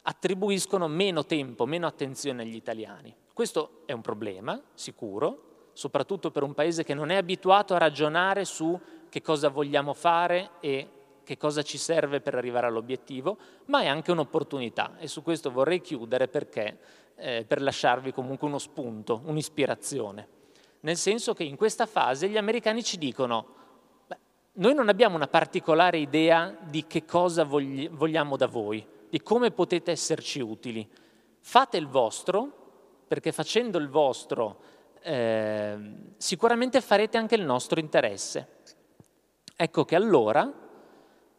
attribuiscono meno tempo, meno attenzione agli italiani. Questo è un problema, sicuro, soprattutto per un paese che non è abituato a ragionare su che cosa vogliamo fare e che cosa ci serve per arrivare all'obiettivo, ma è anche un'opportunità e su questo vorrei chiudere perché eh, per lasciarvi comunque uno spunto, un'ispirazione. Nel senso che in questa fase gli americani ci dicono beh, noi non abbiamo una particolare idea di che cosa vogli- vogliamo da voi, di come potete esserci utili. Fate il vostro, perché facendo il vostro eh, sicuramente farete anche il nostro interesse. Ecco che allora,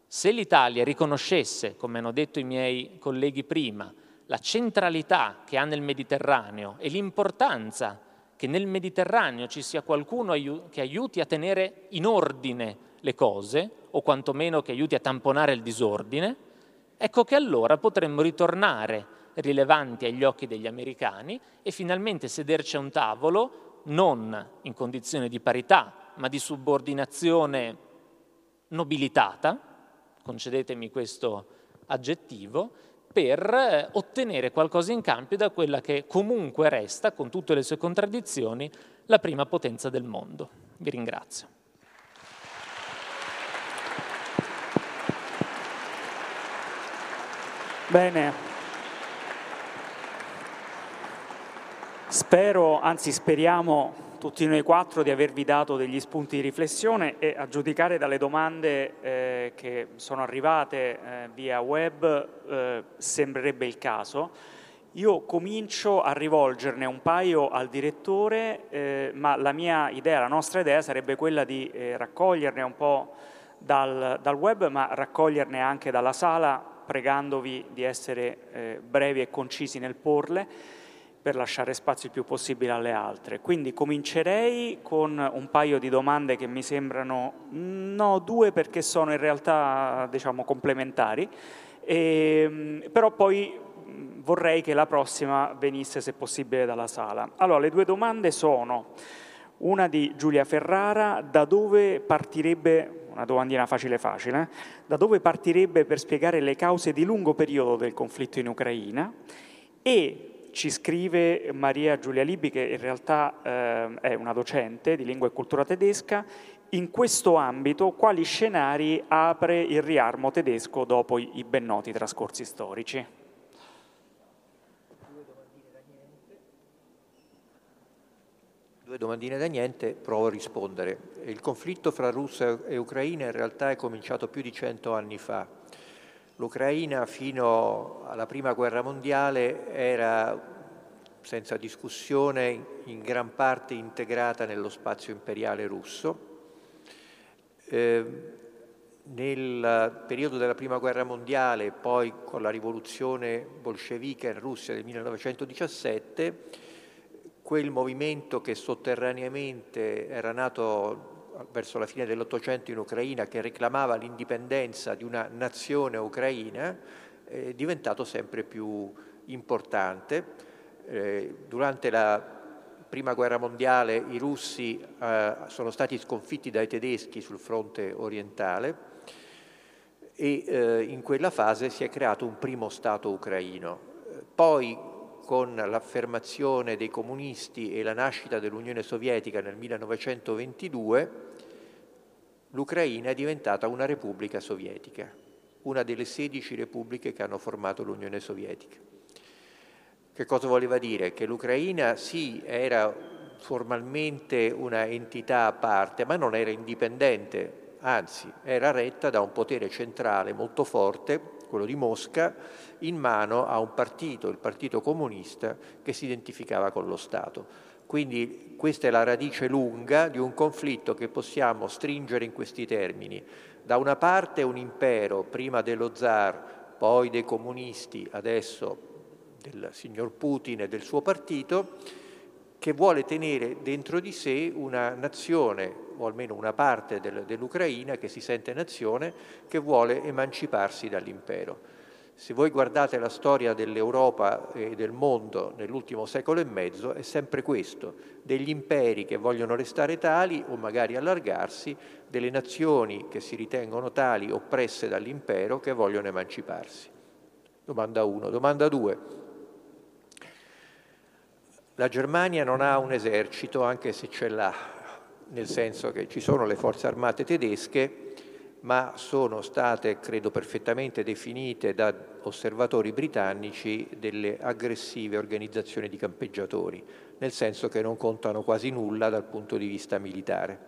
se l'Italia riconoscesse, come hanno detto i miei colleghi prima, la centralità che ha nel Mediterraneo e l'importanza che nel Mediterraneo ci sia qualcuno che aiuti a tenere in ordine le cose, o quantomeno che aiuti a tamponare il disordine, ecco che allora potremmo ritornare rilevanti agli occhi degli americani e finalmente sederci a un tavolo non in condizione di parità, ma di subordinazione nobilitata, concedetemi questo aggettivo, per eh, ottenere qualcosa in cambio da quella che comunque resta, con tutte le sue contraddizioni, la prima potenza del mondo. Vi ringrazio. Bene, Spero, anzi speriamo tutti noi quattro di avervi dato degli spunti di riflessione e a giudicare dalle domande eh, che sono arrivate eh, via web eh, sembrerebbe il caso. Io comincio a rivolgerne un paio al direttore, eh, ma la mia idea, la nostra idea sarebbe quella di eh, raccoglierne un po' dal, dal, web, ma raccoglierne anche dalla sala, pregandovi di essere eh, brevi e concisi nel porle per lasciare spazio il più possibile alle altre. Quindi comincerei con un paio di domande che mi sembrano, no, due perché sono in realtà diciamo complementari, e, ehm, però poi vorrei che la prossima venisse se possibile dalla sala. Allora, le due domande sono una di Giulia Ferrara, da dove partirebbe, una domandina facile facile, eh? da dove partirebbe per spiegare le cause di lungo periodo del conflitto in Ucraina e ci scrive Maria Giulia Libi, che in realtà eh, è una docente di lingua e cultura tedesca, in questo ambito quali scenari apre il riarmo tedesco dopo i ben noti trascorsi storici? Due domandine da niente, provo a rispondere. Il conflitto fra Russia e Ucraina in realtà è cominciato più di cento anni fa L'Ucraina fino alla Prima Guerra Mondiale era senza discussione in gran parte integrata nello spazio imperiale russo. Eh, nel periodo della Prima Guerra Mondiale, poi con la rivoluzione bolscevica in Russia del 1917, quel movimento che sotterraneamente era nato verso la fine dell'Ottocento in Ucraina che reclamava l'indipendenza di una nazione ucraina è diventato sempre più importante. Eh, durante la Prima guerra mondiale i russi eh, sono stati sconfitti dai tedeschi sul fronte orientale e eh, in quella fase si è creato un primo Stato ucraino. Poi con l'affermazione dei comunisti e la nascita dell'Unione Sovietica nel 1922, l'Ucraina è diventata una repubblica sovietica, una delle 16 repubbliche che hanno formato l'Unione Sovietica. Che cosa voleva dire? Che l'Ucraina sì era formalmente una entità a parte, ma non era indipendente, anzi era retta da un potere centrale molto forte, quello di Mosca, in mano a un partito, il Partito Comunista, che si identificava con lo Stato. Quindi questa è la radice lunga di un conflitto che possiamo stringere in questi termini. Da una parte un impero, prima dello zar, poi dei comunisti, adesso del signor Putin e del suo partito, che vuole tenere dentro di sé una nazione, o almeno una parte del, dell'Ucraina che si sente nazione, che vuole emanciparsi dall'impero. Se voi guardate la storia dell'Europa e del mondo nell'ultimo secolo e mezzo, è sempre questo, degli imperi che vogliono restare tali o magari allargarsi, delle nazioni che si ritengono tali oppresse dall'impero che vogliono emanciparsi. Domanda 1. Domanda 2. La Germania non ha un esercito, anche se ce l'ha, nel senso che ci sono le forze armate tedesche, ma sono state, credo, perfettamente definite da osservatori britannici delle aggressive organizzazioni di campeggiatori, nel senso che non contano quasi nulla dal punto di vista militare.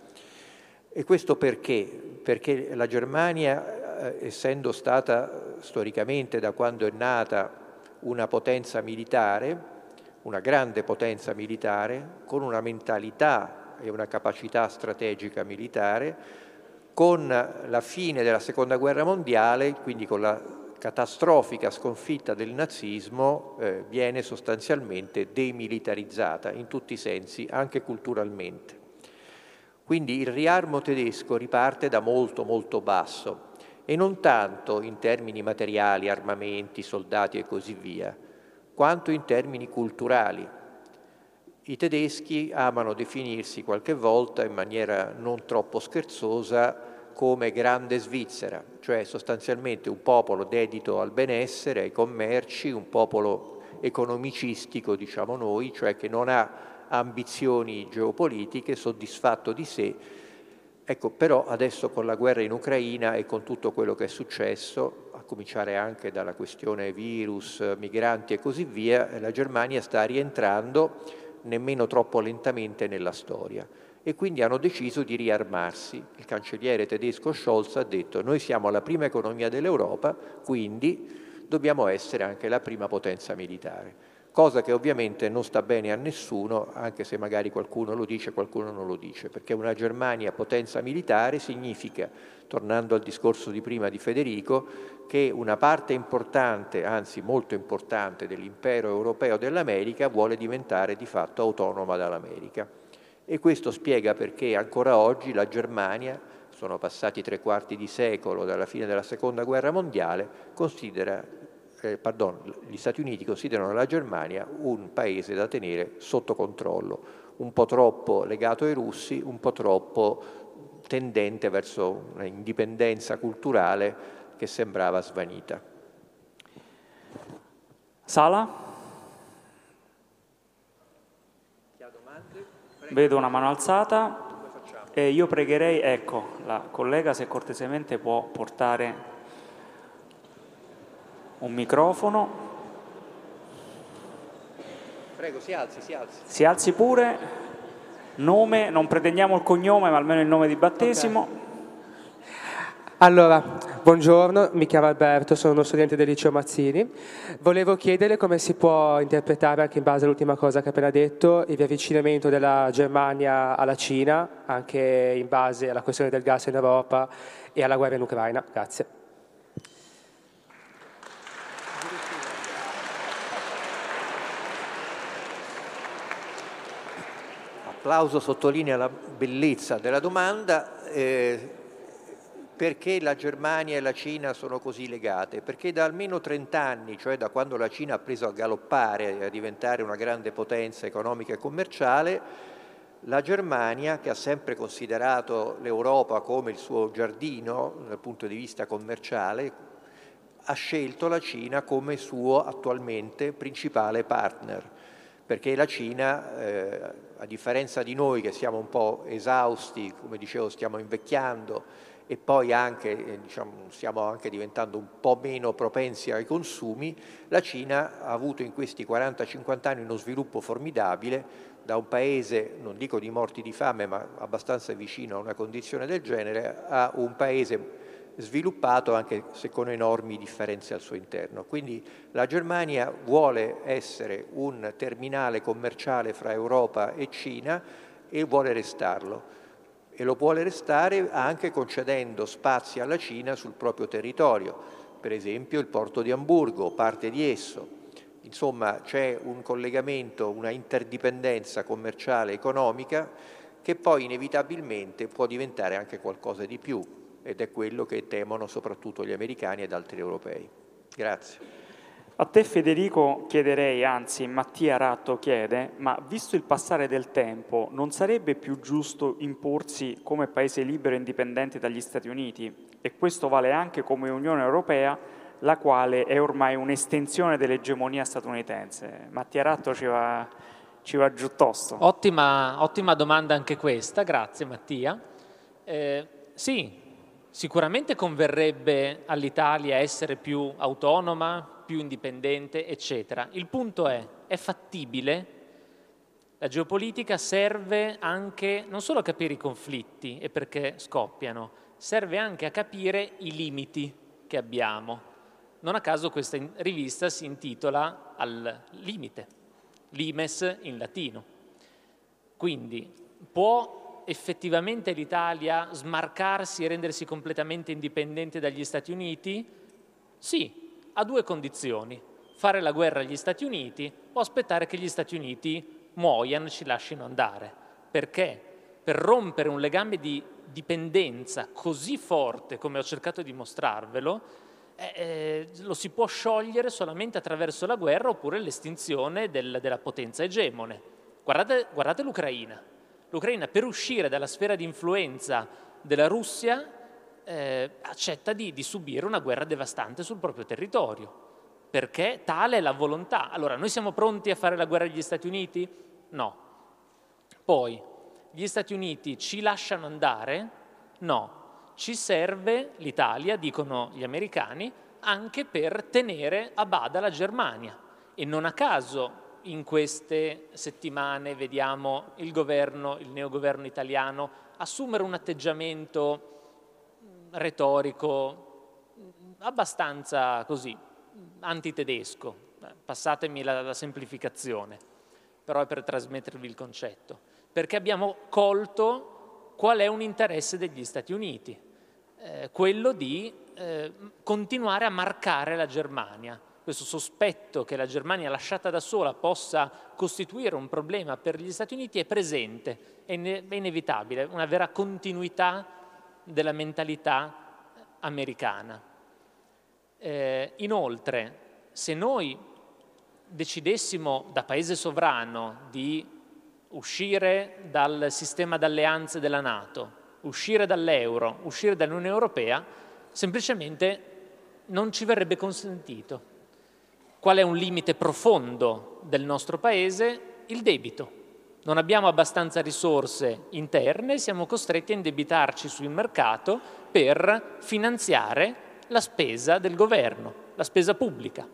E questo perché? Perché la Germania, eh, essendo stata storicamente, da quando è nata, una potenza militare, una grande potenza militare, con una mentalità e una capacità strategica militare, con la fine della seconda guerra mondiale, quindi con la catastrofica sconfitta del nazismo, eh, viene sostanzialmente demilitarizzata in tutti i sensi, anche culturalmente. Quindi il riarmo tedesco riparte da molto molto basso e non tanto in termini materiali, armamenti, soldati e così via, quanto in termini culturali. I tedeschi amano definirsi qualche volta in maniera non troppo scherzosa come grande Svizzera, cioè sostanzialmente un popolo dedito al benessere, ai commerci, un popolo economicistico, diciamo noi, cioè che non ha ambizioni geopolitiche, soddisfatto di sé. Ecco, però adesso con la guerra in Ucraina e con tutto quello che è successo, cominciare anche dalla questione virus, migranti e così via, la Germania sta rientrando nemmeno troppo lentamente nella storia e quindi hanno deciso di riarmarsi. Il cancelliere tedesco Scholz ha detto noi siamo la prima economia dell'Europa, quindi dobbiamo essere anche la prima potenza militare. Cosa che ovviamente non sta bene a nessuno, anche se magari qualcuno lo dice e qualcuno non lo dice, perché una Germania potenza militare significa, tornando al discorso di prima di Federico, che una parte importante, anzi molto importante, dell'impero europeo dell'America vuole diventare di fatto autonoma dall'America. E questo spiega perché ancora oggi la Germania, sono passati tre quarti di secolo dalla fine della seconda guerra mondiale, considera, eh, pardon, gli Stati Uniti considerano la Germania un paese da tenere sotto controllo, un po' troppo legato ai russi, un po' troppo tendente verso un'indipendenza culturale che sembrava svanita. Sala? Vedo una mano alzata e io pregherei, ecco, la collega se cortesemente può portare un microfono. Prego, si alzi, si alzi. Si alzi pure. Nome, non pretendiamo il cognome, ma almeno il nome di battesimo. Okay. Allora, buongiorno, mi chiamo Alberto, sono uno studente del liceo Mazzini. Volevo chiedere come si può interpretare, anche in base all'ultima cosa che ha appena detto, il riavvicinamento della Germania alla Cina, anche in base alla questione del gas in Europa e alla guerra in Ucraina. Grazie. Applauso sottolinea la bellezza della domanda. Eh, perché la Germania e la Cina sono così legate? Perché da almeno 30 anni, cioè da quando la Cina ha preso a galoppare e a diventare una grande potenza economica e commerciale, la Germania, che ha sempre considerato l'Europa come il suo giardino dal punto di vista commerciale, ha scelto la Cina come suo attualmente principale partner, perché la Cina, eh, a differenza di noi che siamo un po' esausti, come dicevo stiamo invecchiando, e poi anche, eh, diciamo, stiamo anche diventando un po' meno propensi ai consumi, la Cina ha avuto in questi 40-50 anni uno sviluppo formidabile. Da un paese, non dico di morti di fame, ma abbastanza vicino a una condizione del genere, a un paese sviluppato anche se con enormi differenze al suo interno. Quindi la Germania vuole essere un terminale commerciale fra Europa e Cina e vuole restarlo e lo vuole restare anche concedendo spazi alla Cina sul proprio territorio, per esempio il porto di Amburgo, parte di esso. Insomma, c'è un collegamento, una interdipendenza commerciale e economica che poi inevitabilmente può diventare anche qualcosa di più ed è quello che temono soprattutto gli americani ed altri europei. Grazie. A te Federico chiederei, anzi Mattia Ratto chiede, ma visto il passare del tempo, non sarebbe più giusto imporsi come paese libero e indipendente dagli Stati Uniti? E questo vale anche come Unione Europea, la quale è ormai un'estensione dell'egemonia statunitense. Mattia Ratto ci va, ci va giù tosto. Ottima, ottima, domanda anche questa, grazie Mattia. Eh, sì, sicuramente converrebbe all'Italia essere più autonoma, più indipendente, eccetera. Il punto è, è fattibile? La geopolitica serve anche non solo a capire i conflitti e perché scoppiano, serve anche a capire i limiti che abbiamo. Non a caso questa rivista si intitola Al limite, limes in latino. Quindi può effettivamente l'Italia smarcarsi e rendersi completamente indipendente dagli Stati Uniti? Sì, a due condizioni, fare la guerra agli Stati Uniti o aspettare che gli Stati Uniti muoiano e ci lasciano andare. Perché? Per rompere un legame di dipendenza così forte come ho cercato di mostrarvelo, eh, eh, lo si può sciogliere solamente attraverso la guerra oppure l'estinzione del, della potenza egemone. Guardate, guardate l'Ucraina. L'Ucraina per uscire dalla sfera di influenza della Russia eh, accetta di, di subire una guerra devastante sul proprio territorio, perché tale è la volontà. Allora, noi siamo pronti a fare la guerra agli Stati Uniti? No. Poi, gli Stati Uniti ci lasciano andare? No. Ci serve l'Italia, dicono gli americani, anche per tenere a bada la Germania. E non a caso in queste settimane vediamo il governo, il neogoverno italiano, assumere un atteggiamento retorico abbastanza così, antitedesco, passatemi la, la semplificazione, però è per trasmettervi il concetto, perché abbiamo colto qual è un interesse degli Stati Uniti, eh, quello di eh, continuare a marcare la Germania. Questo sospetto che la Germania lasciata da sola possa costituire un problema per gli Stati Uniti è presente, è, ine- è inevitabile, una vera continuità della mentalità americana. Eh, inoltre, se noi decidessimo da paese sovrano di uscire dal sistema d'alleanze della Nato, uscire dall'euro, uscire dall'Unione Europea, semplicemente non ci verrebbe consentito. Qual è un limite profondo del nostro paese? Il debito non abbiamo abbastanza risorse interne, siamo costretti a indebitarci sul mercato per finanziare la spesa del governo, la spesa pubblica.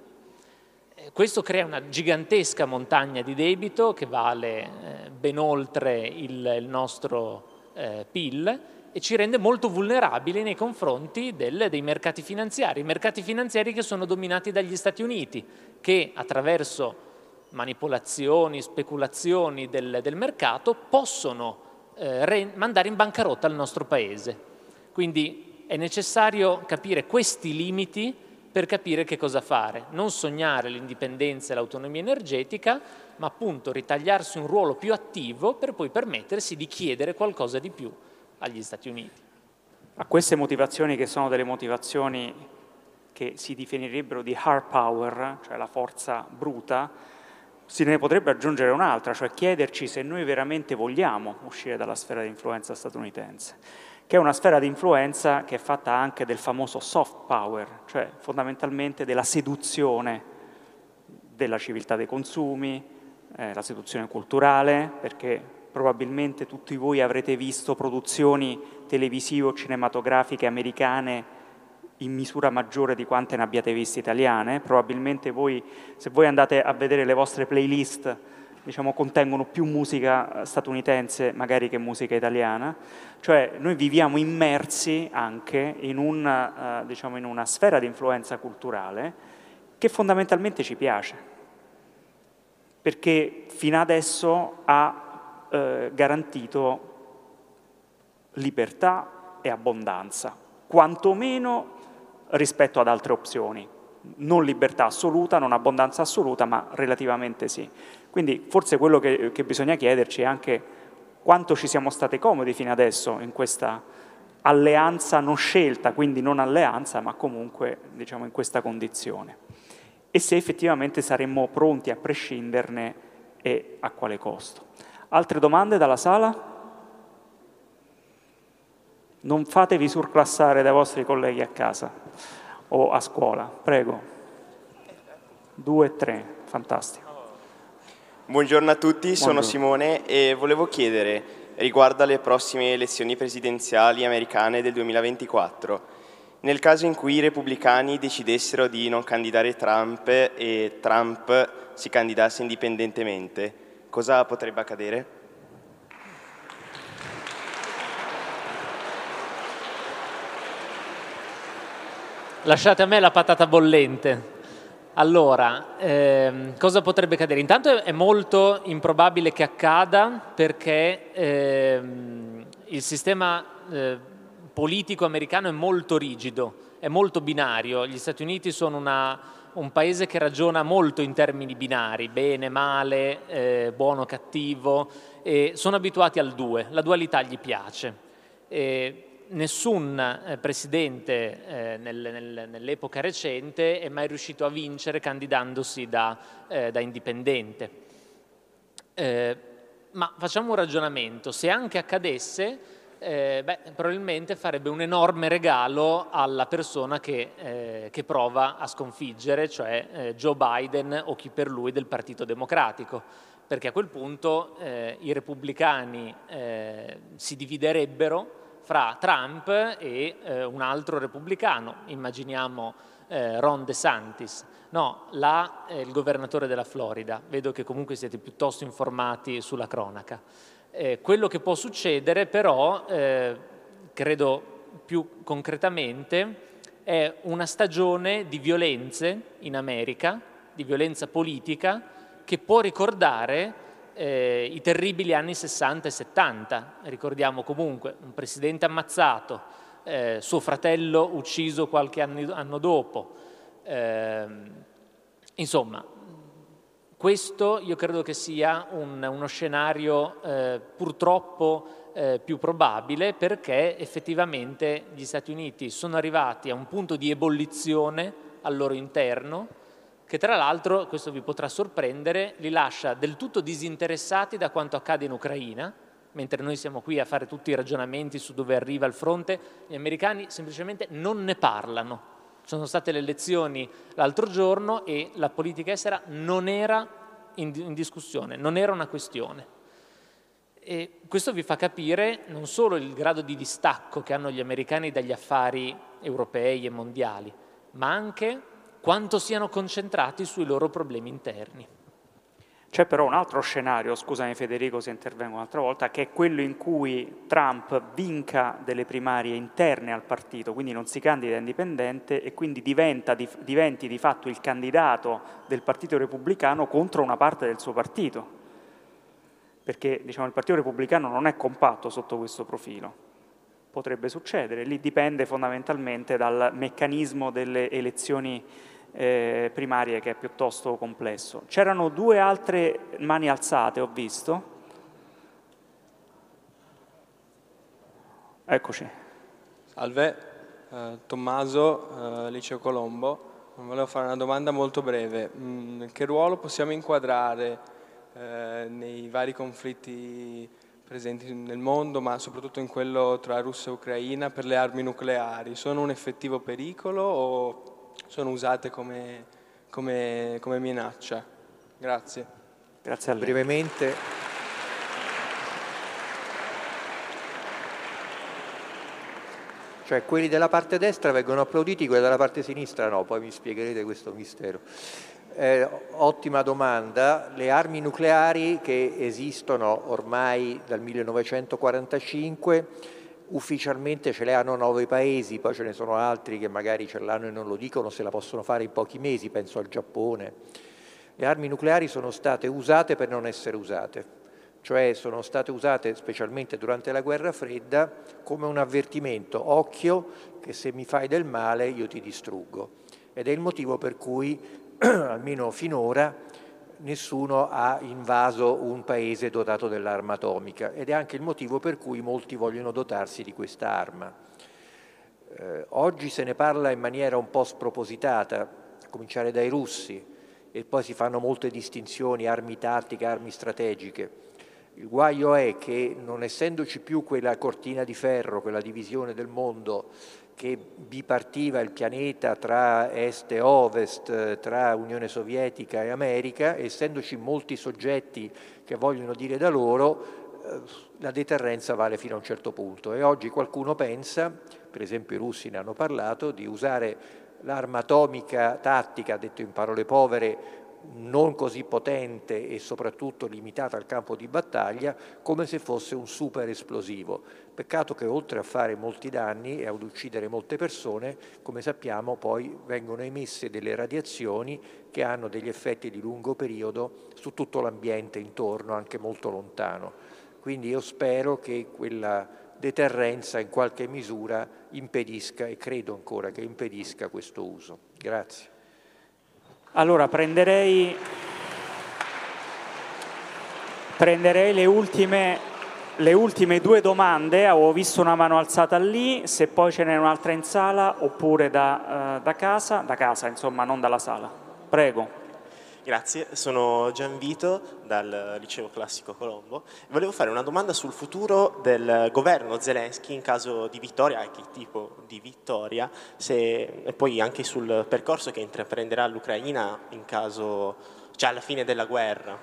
Eh, questo crea una gigantesca montagna di debito che vale eh, ben oltre il, nostro eh, PIL e ci rende molto vulnerabili nei confronti del, dei mercati finanziari, mercati finanziari che sono dominati dagli Stati Uniti, che attraverso manipolazioni, speculazioni del, del mercato possono eh, re, mandare in bancarotta il nostro Paese. Quindi è necessario capire questi limiti per capire che cosa fare, non sognare l'indipendenza e l'autonomia energetica, ma appunto ritagliarsi un ruolo più attivo per poi permettersi di chiedere qualcosa di più agli Stati Uniti. A queste motivazioni che sono delle motivazioni che si definirebbero di hard power, cioè la forza bruta, se ne potrebbe aggiungere un'altra, cioè chiederci se noi veramente vogliamo uscire dalla sfera di influenza statunitense, che è una sfera di influenza che è fatta anche del famoso soft power, cioè fondamentalmente della seduzione della civiltà dei consumi, eh, la seduzione culturale, perché probabilmente tutti voi avrete visto produzioni televisive o cinematografiche americane in misura maggiore di quante ne abbiate viste italiane. Probabilmente voi, se voi andate a vedere le vostre playlist, diciamo, contengono più musica statunitense magari che musica italiana. Cioè noi viviamo immersi anche in, un, uh, diciamo, in una sfera di influenza culturale che fondamentalmente ci piace, perché fino adesso ha uh, garantito libertà e abbondanza, quantomeno rispetto ad altre opzioni. Non libertà assoluta, non abbondanza assoluta, ma relativamente sì. Quindi forse quello che, che bisogna chiederci è anche quanto ci siamo stati comodi fino adesso in questa, alleanza non scelta, quindi non alleanza, ma comunque diciamo, in questa condizione. E se effettivamente saremmo pronti a prescinderne e a quale costo. Altre domande dalla sala? Non fatevi surclassare dai vostri colleghi a casa o a scuola, prego. Due, tre, fantastico. Buongiorno a tutti, Buongiorno. sono Simone e volevo chiedere riguardo alle prossime elezioni presidenziali americane del 2024. Nel caso in cui i repubblicani decidessero di non candidare Trump e Trump si candidasse indipendentemente, cosa potrebbe accadere? Lasciate a me la patata bollente. Allora, ehm, cosa potrebbe accadere? Intanto è molto improbabile che accada perché ehm, il sistema eh, politico americano è molto rigido, è molto binario. Gli Stati Uniti sono una, un paese che ragiona molto in termini binari, bene, male, eh, buono, cattivo, e sono abituati al due, la dualità gli piace. E nessun eh, presidente eh, nel, nel, nell'epoca recente è mai riuscito a vincere candidandosi da, eh, da indipendente. Eh, ma facciamo un ragionamento, se anche accadesse, eh, beh, probabilmente farebbe un enorme regalo alla persona che, eh, che prova a sconfiggere, cioè Joe Biden o chi per lui del Partito Democratico, perché a quel punto i repubblicani si dividerebbero fra Trump e eh, un altro repubblicano, immaginiamo eh, Ron DeSantis. No, là è il governatore della Florida, vedo che comunque siete piuttosto informati sulla cronaca. Eh, quello che può succedere però, eh, credo più concretamente, è una stagione di violenze in America, di violenza politica, che può ricordare eh, i terribili anni 60 e 70. Ricordiamo comunque un presidente ammazzato, eh, suo fratello ucciso qualche anno, anno dopo. Eh, insomma, questo io credo che sia un, uno scenario eh, purtroppo eh, più probabile perché effettivamente gli Stati Uniti sono arrivati a un punto di ebollizione al loro interno che tra l'altro, questo vi potrà sorprendere, li lascia del tutto disinteressati da quanto accade in Ucraina, mentre noi siamo qui a fare tutti i ragionamenti su dove arriva il fronte, gli americani semplicemente non ne parlano. Ci sono state le elezioni l'altro giorno e la politica estera non era in, in discussione, non era una questione. E questo vi fa capire non solo il grado di distacco che hanno gli americani dagli affari europei e mondiali, ma anche quanto siano concentrati sui loro problemi interni. C'è però un altro scenario, scusami Federico se intervengo un'altra volta, che è quello in cui Trump vinca delle primarie interne al partito, quindi non si candida indipendente e quindi diventa, diventi di fatto il candidato del Partito Repubblicano contro una parte del suo partito, perché diciamo, il Partito Repubblicano non è compatto sotto questo profilo. Potrebbe succedere, lì dipende fondamentalmente dal meccanismo delle elezioni eh, primarie che è piuttosto complesso. C'erano due altre mani alzate, ho visto. Eccoci. Salve, eh, Tommaso, eh, Liceo Colombo. Volevo fare una domanda molto breve. Mm, che ruolo possiamo inquadrare eh, nei vari conflitti presenti nel mondo, ma soprattutto in quello tra Russia e Ucraina, per le armi nucleari? Sono un effettivo pericolo o sono usate come, come, come minaccia. Grazie. Grazie a lei. Brevemente. Cioè quelli della parte destra vengono applauditi, quelli della parte sinistra no, poi mi spiegherete questo mistero. Eh, ottima domanda. Le armi nucleari che esistono ormai dal 1945 ufficialmente ce le hanno nove paesi, poi ce ne sono altri che magari ce l'hanno e non lo dicono, se la possono fare in pochi mesi, penso al Giappone. Le armi nucleari sono state usate per non essere usate, cioè sono state usate specialmente durante la guerra fredda come un avvertimento, occhio che se mi fai del male io ti distruggo. Ed è il motivo per cui, almeno finora, nessuno ha invaso un paese dotato dell'arma atomica ed è anche il motivo per cui molti vogliono dotarsi di questa arma. Eh, oggi se ne parla in maniera un po' spropositata, a cominciare dai russi, e poi si fanno molte distinzioni, armi tattiche, armi strategiche. Il guaio è che non essendoci più quella cortina di ferro, quella divisione del mondo che bipartiva il pianeta tra est e ovest, tra Unione Sovietica e America, essendoci molti soggetti che vogliono dire da loro, eh, la deterrenza vale fino a un certo punto. E oggi qualcuno pensa, per esempio i russi ne hanno parlato, di usare l'arma atomica tattica, detto in parole povere, non così potente e soprattutto limitata al campo di battaglia, come se fosse un super esplosivo. Peccato che oltre a fare molti danni e ad uccidere molte persone, come sappiamo poi vengono emesse delle radiazioni che hanno degli effetti di lungo periodo su tutto l'ambiente intorno, anche molto lontano. Quindi io spero che quella deterrenza in qualche misura impedisca e credo ancora che impedisca questo uso. Grazie. Allora prenderei, prenderei le, ultime, le ultime due domande, avevo visto una mano alzata lì, se poi ce n'è un'altra in sala oppure da, uh, da casa, da casa insomma non dalla sala. Prego. Grazie, sono Gianvito dal Liceo Classico Colombo. Volevo fare una domanda sul futuro del governo Zelensky in caso di vittoria, e che tipo di vittoria, se, e poi anche sul percorso che intraprenderà l'Ucraina in caso, cioè alla fine della guerra.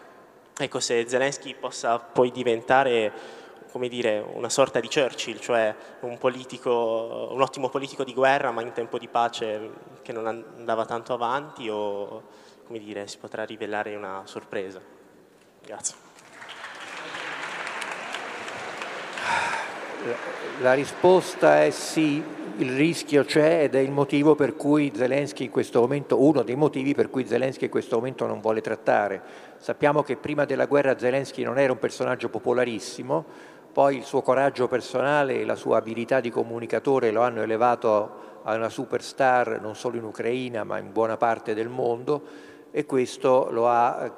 Ecco, se Zelensky possa poi diventare come dire, una sorta di Churchill, cioè un, politico, un ottimo politico di guerra ma in tempo di pace che non andava tanto avanti o come dire, si potrà rivelare una sorpresa. Grazie. La risposta è sì, il rischio c'è ed è il motivo per cui Zelensky in questo momento, uno dei motivi per cui Zelensky in questo momento non vuole trattare. Sappiamo che prima della guerra Zelensky non era un personaggio popolarissimo, poi il suo coraggio personale e la sua abilità di comunicatore lo hanno elevato a una superstar non solo in Ucraina ma in buona parte del mondo e questo lo ha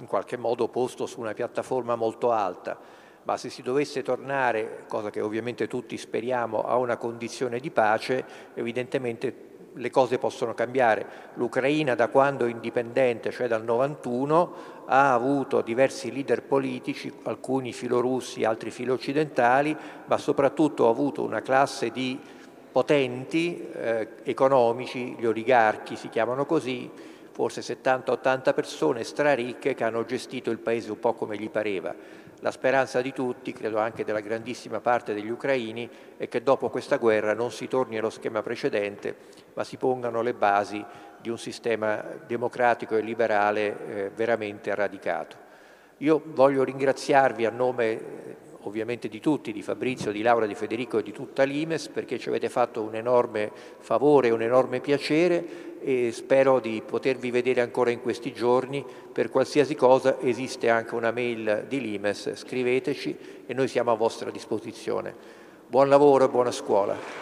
in qualche modo posto su una piattaforma molto alta. Ma se si dovesse tornare, cosa che ovviamente tutti speriamo, a una condizione di pace, evidentemente le cose possono cambiare. L'Ucraina da quando è indipendente, cioè dal 91, ha avuto diversi leader politici, alcuni filorussi, altri filo-occidentali, ma soprattutto ha avuto una classe di potenti eh, economici, gli oligarchi si chiamano così, forse 70-80 persone straricche che hanno gestito il paese un po' come gli pareva. La speranza di tutti, credo anche della grandissima parte degli ucraini, è che dopo questa guerra non si torni allo schema precedente, ma si pongano le basi di un sistema democratico e liberale eh, veramente radicato. Io voglio ringraziarvi a nome ovviamente di tutti, di Fabrizio, di Laura, di Federico e di tutta l'Imes, perché ci avete fatto un enorme favore un enorme piacere e spero di potervi vedere ancora in questi giorni. Per qualsiasi cosa esiste anche una mail di Limes, scriveteci e noi siamo a vostra disposizione. Buon lavoro e buona scuola.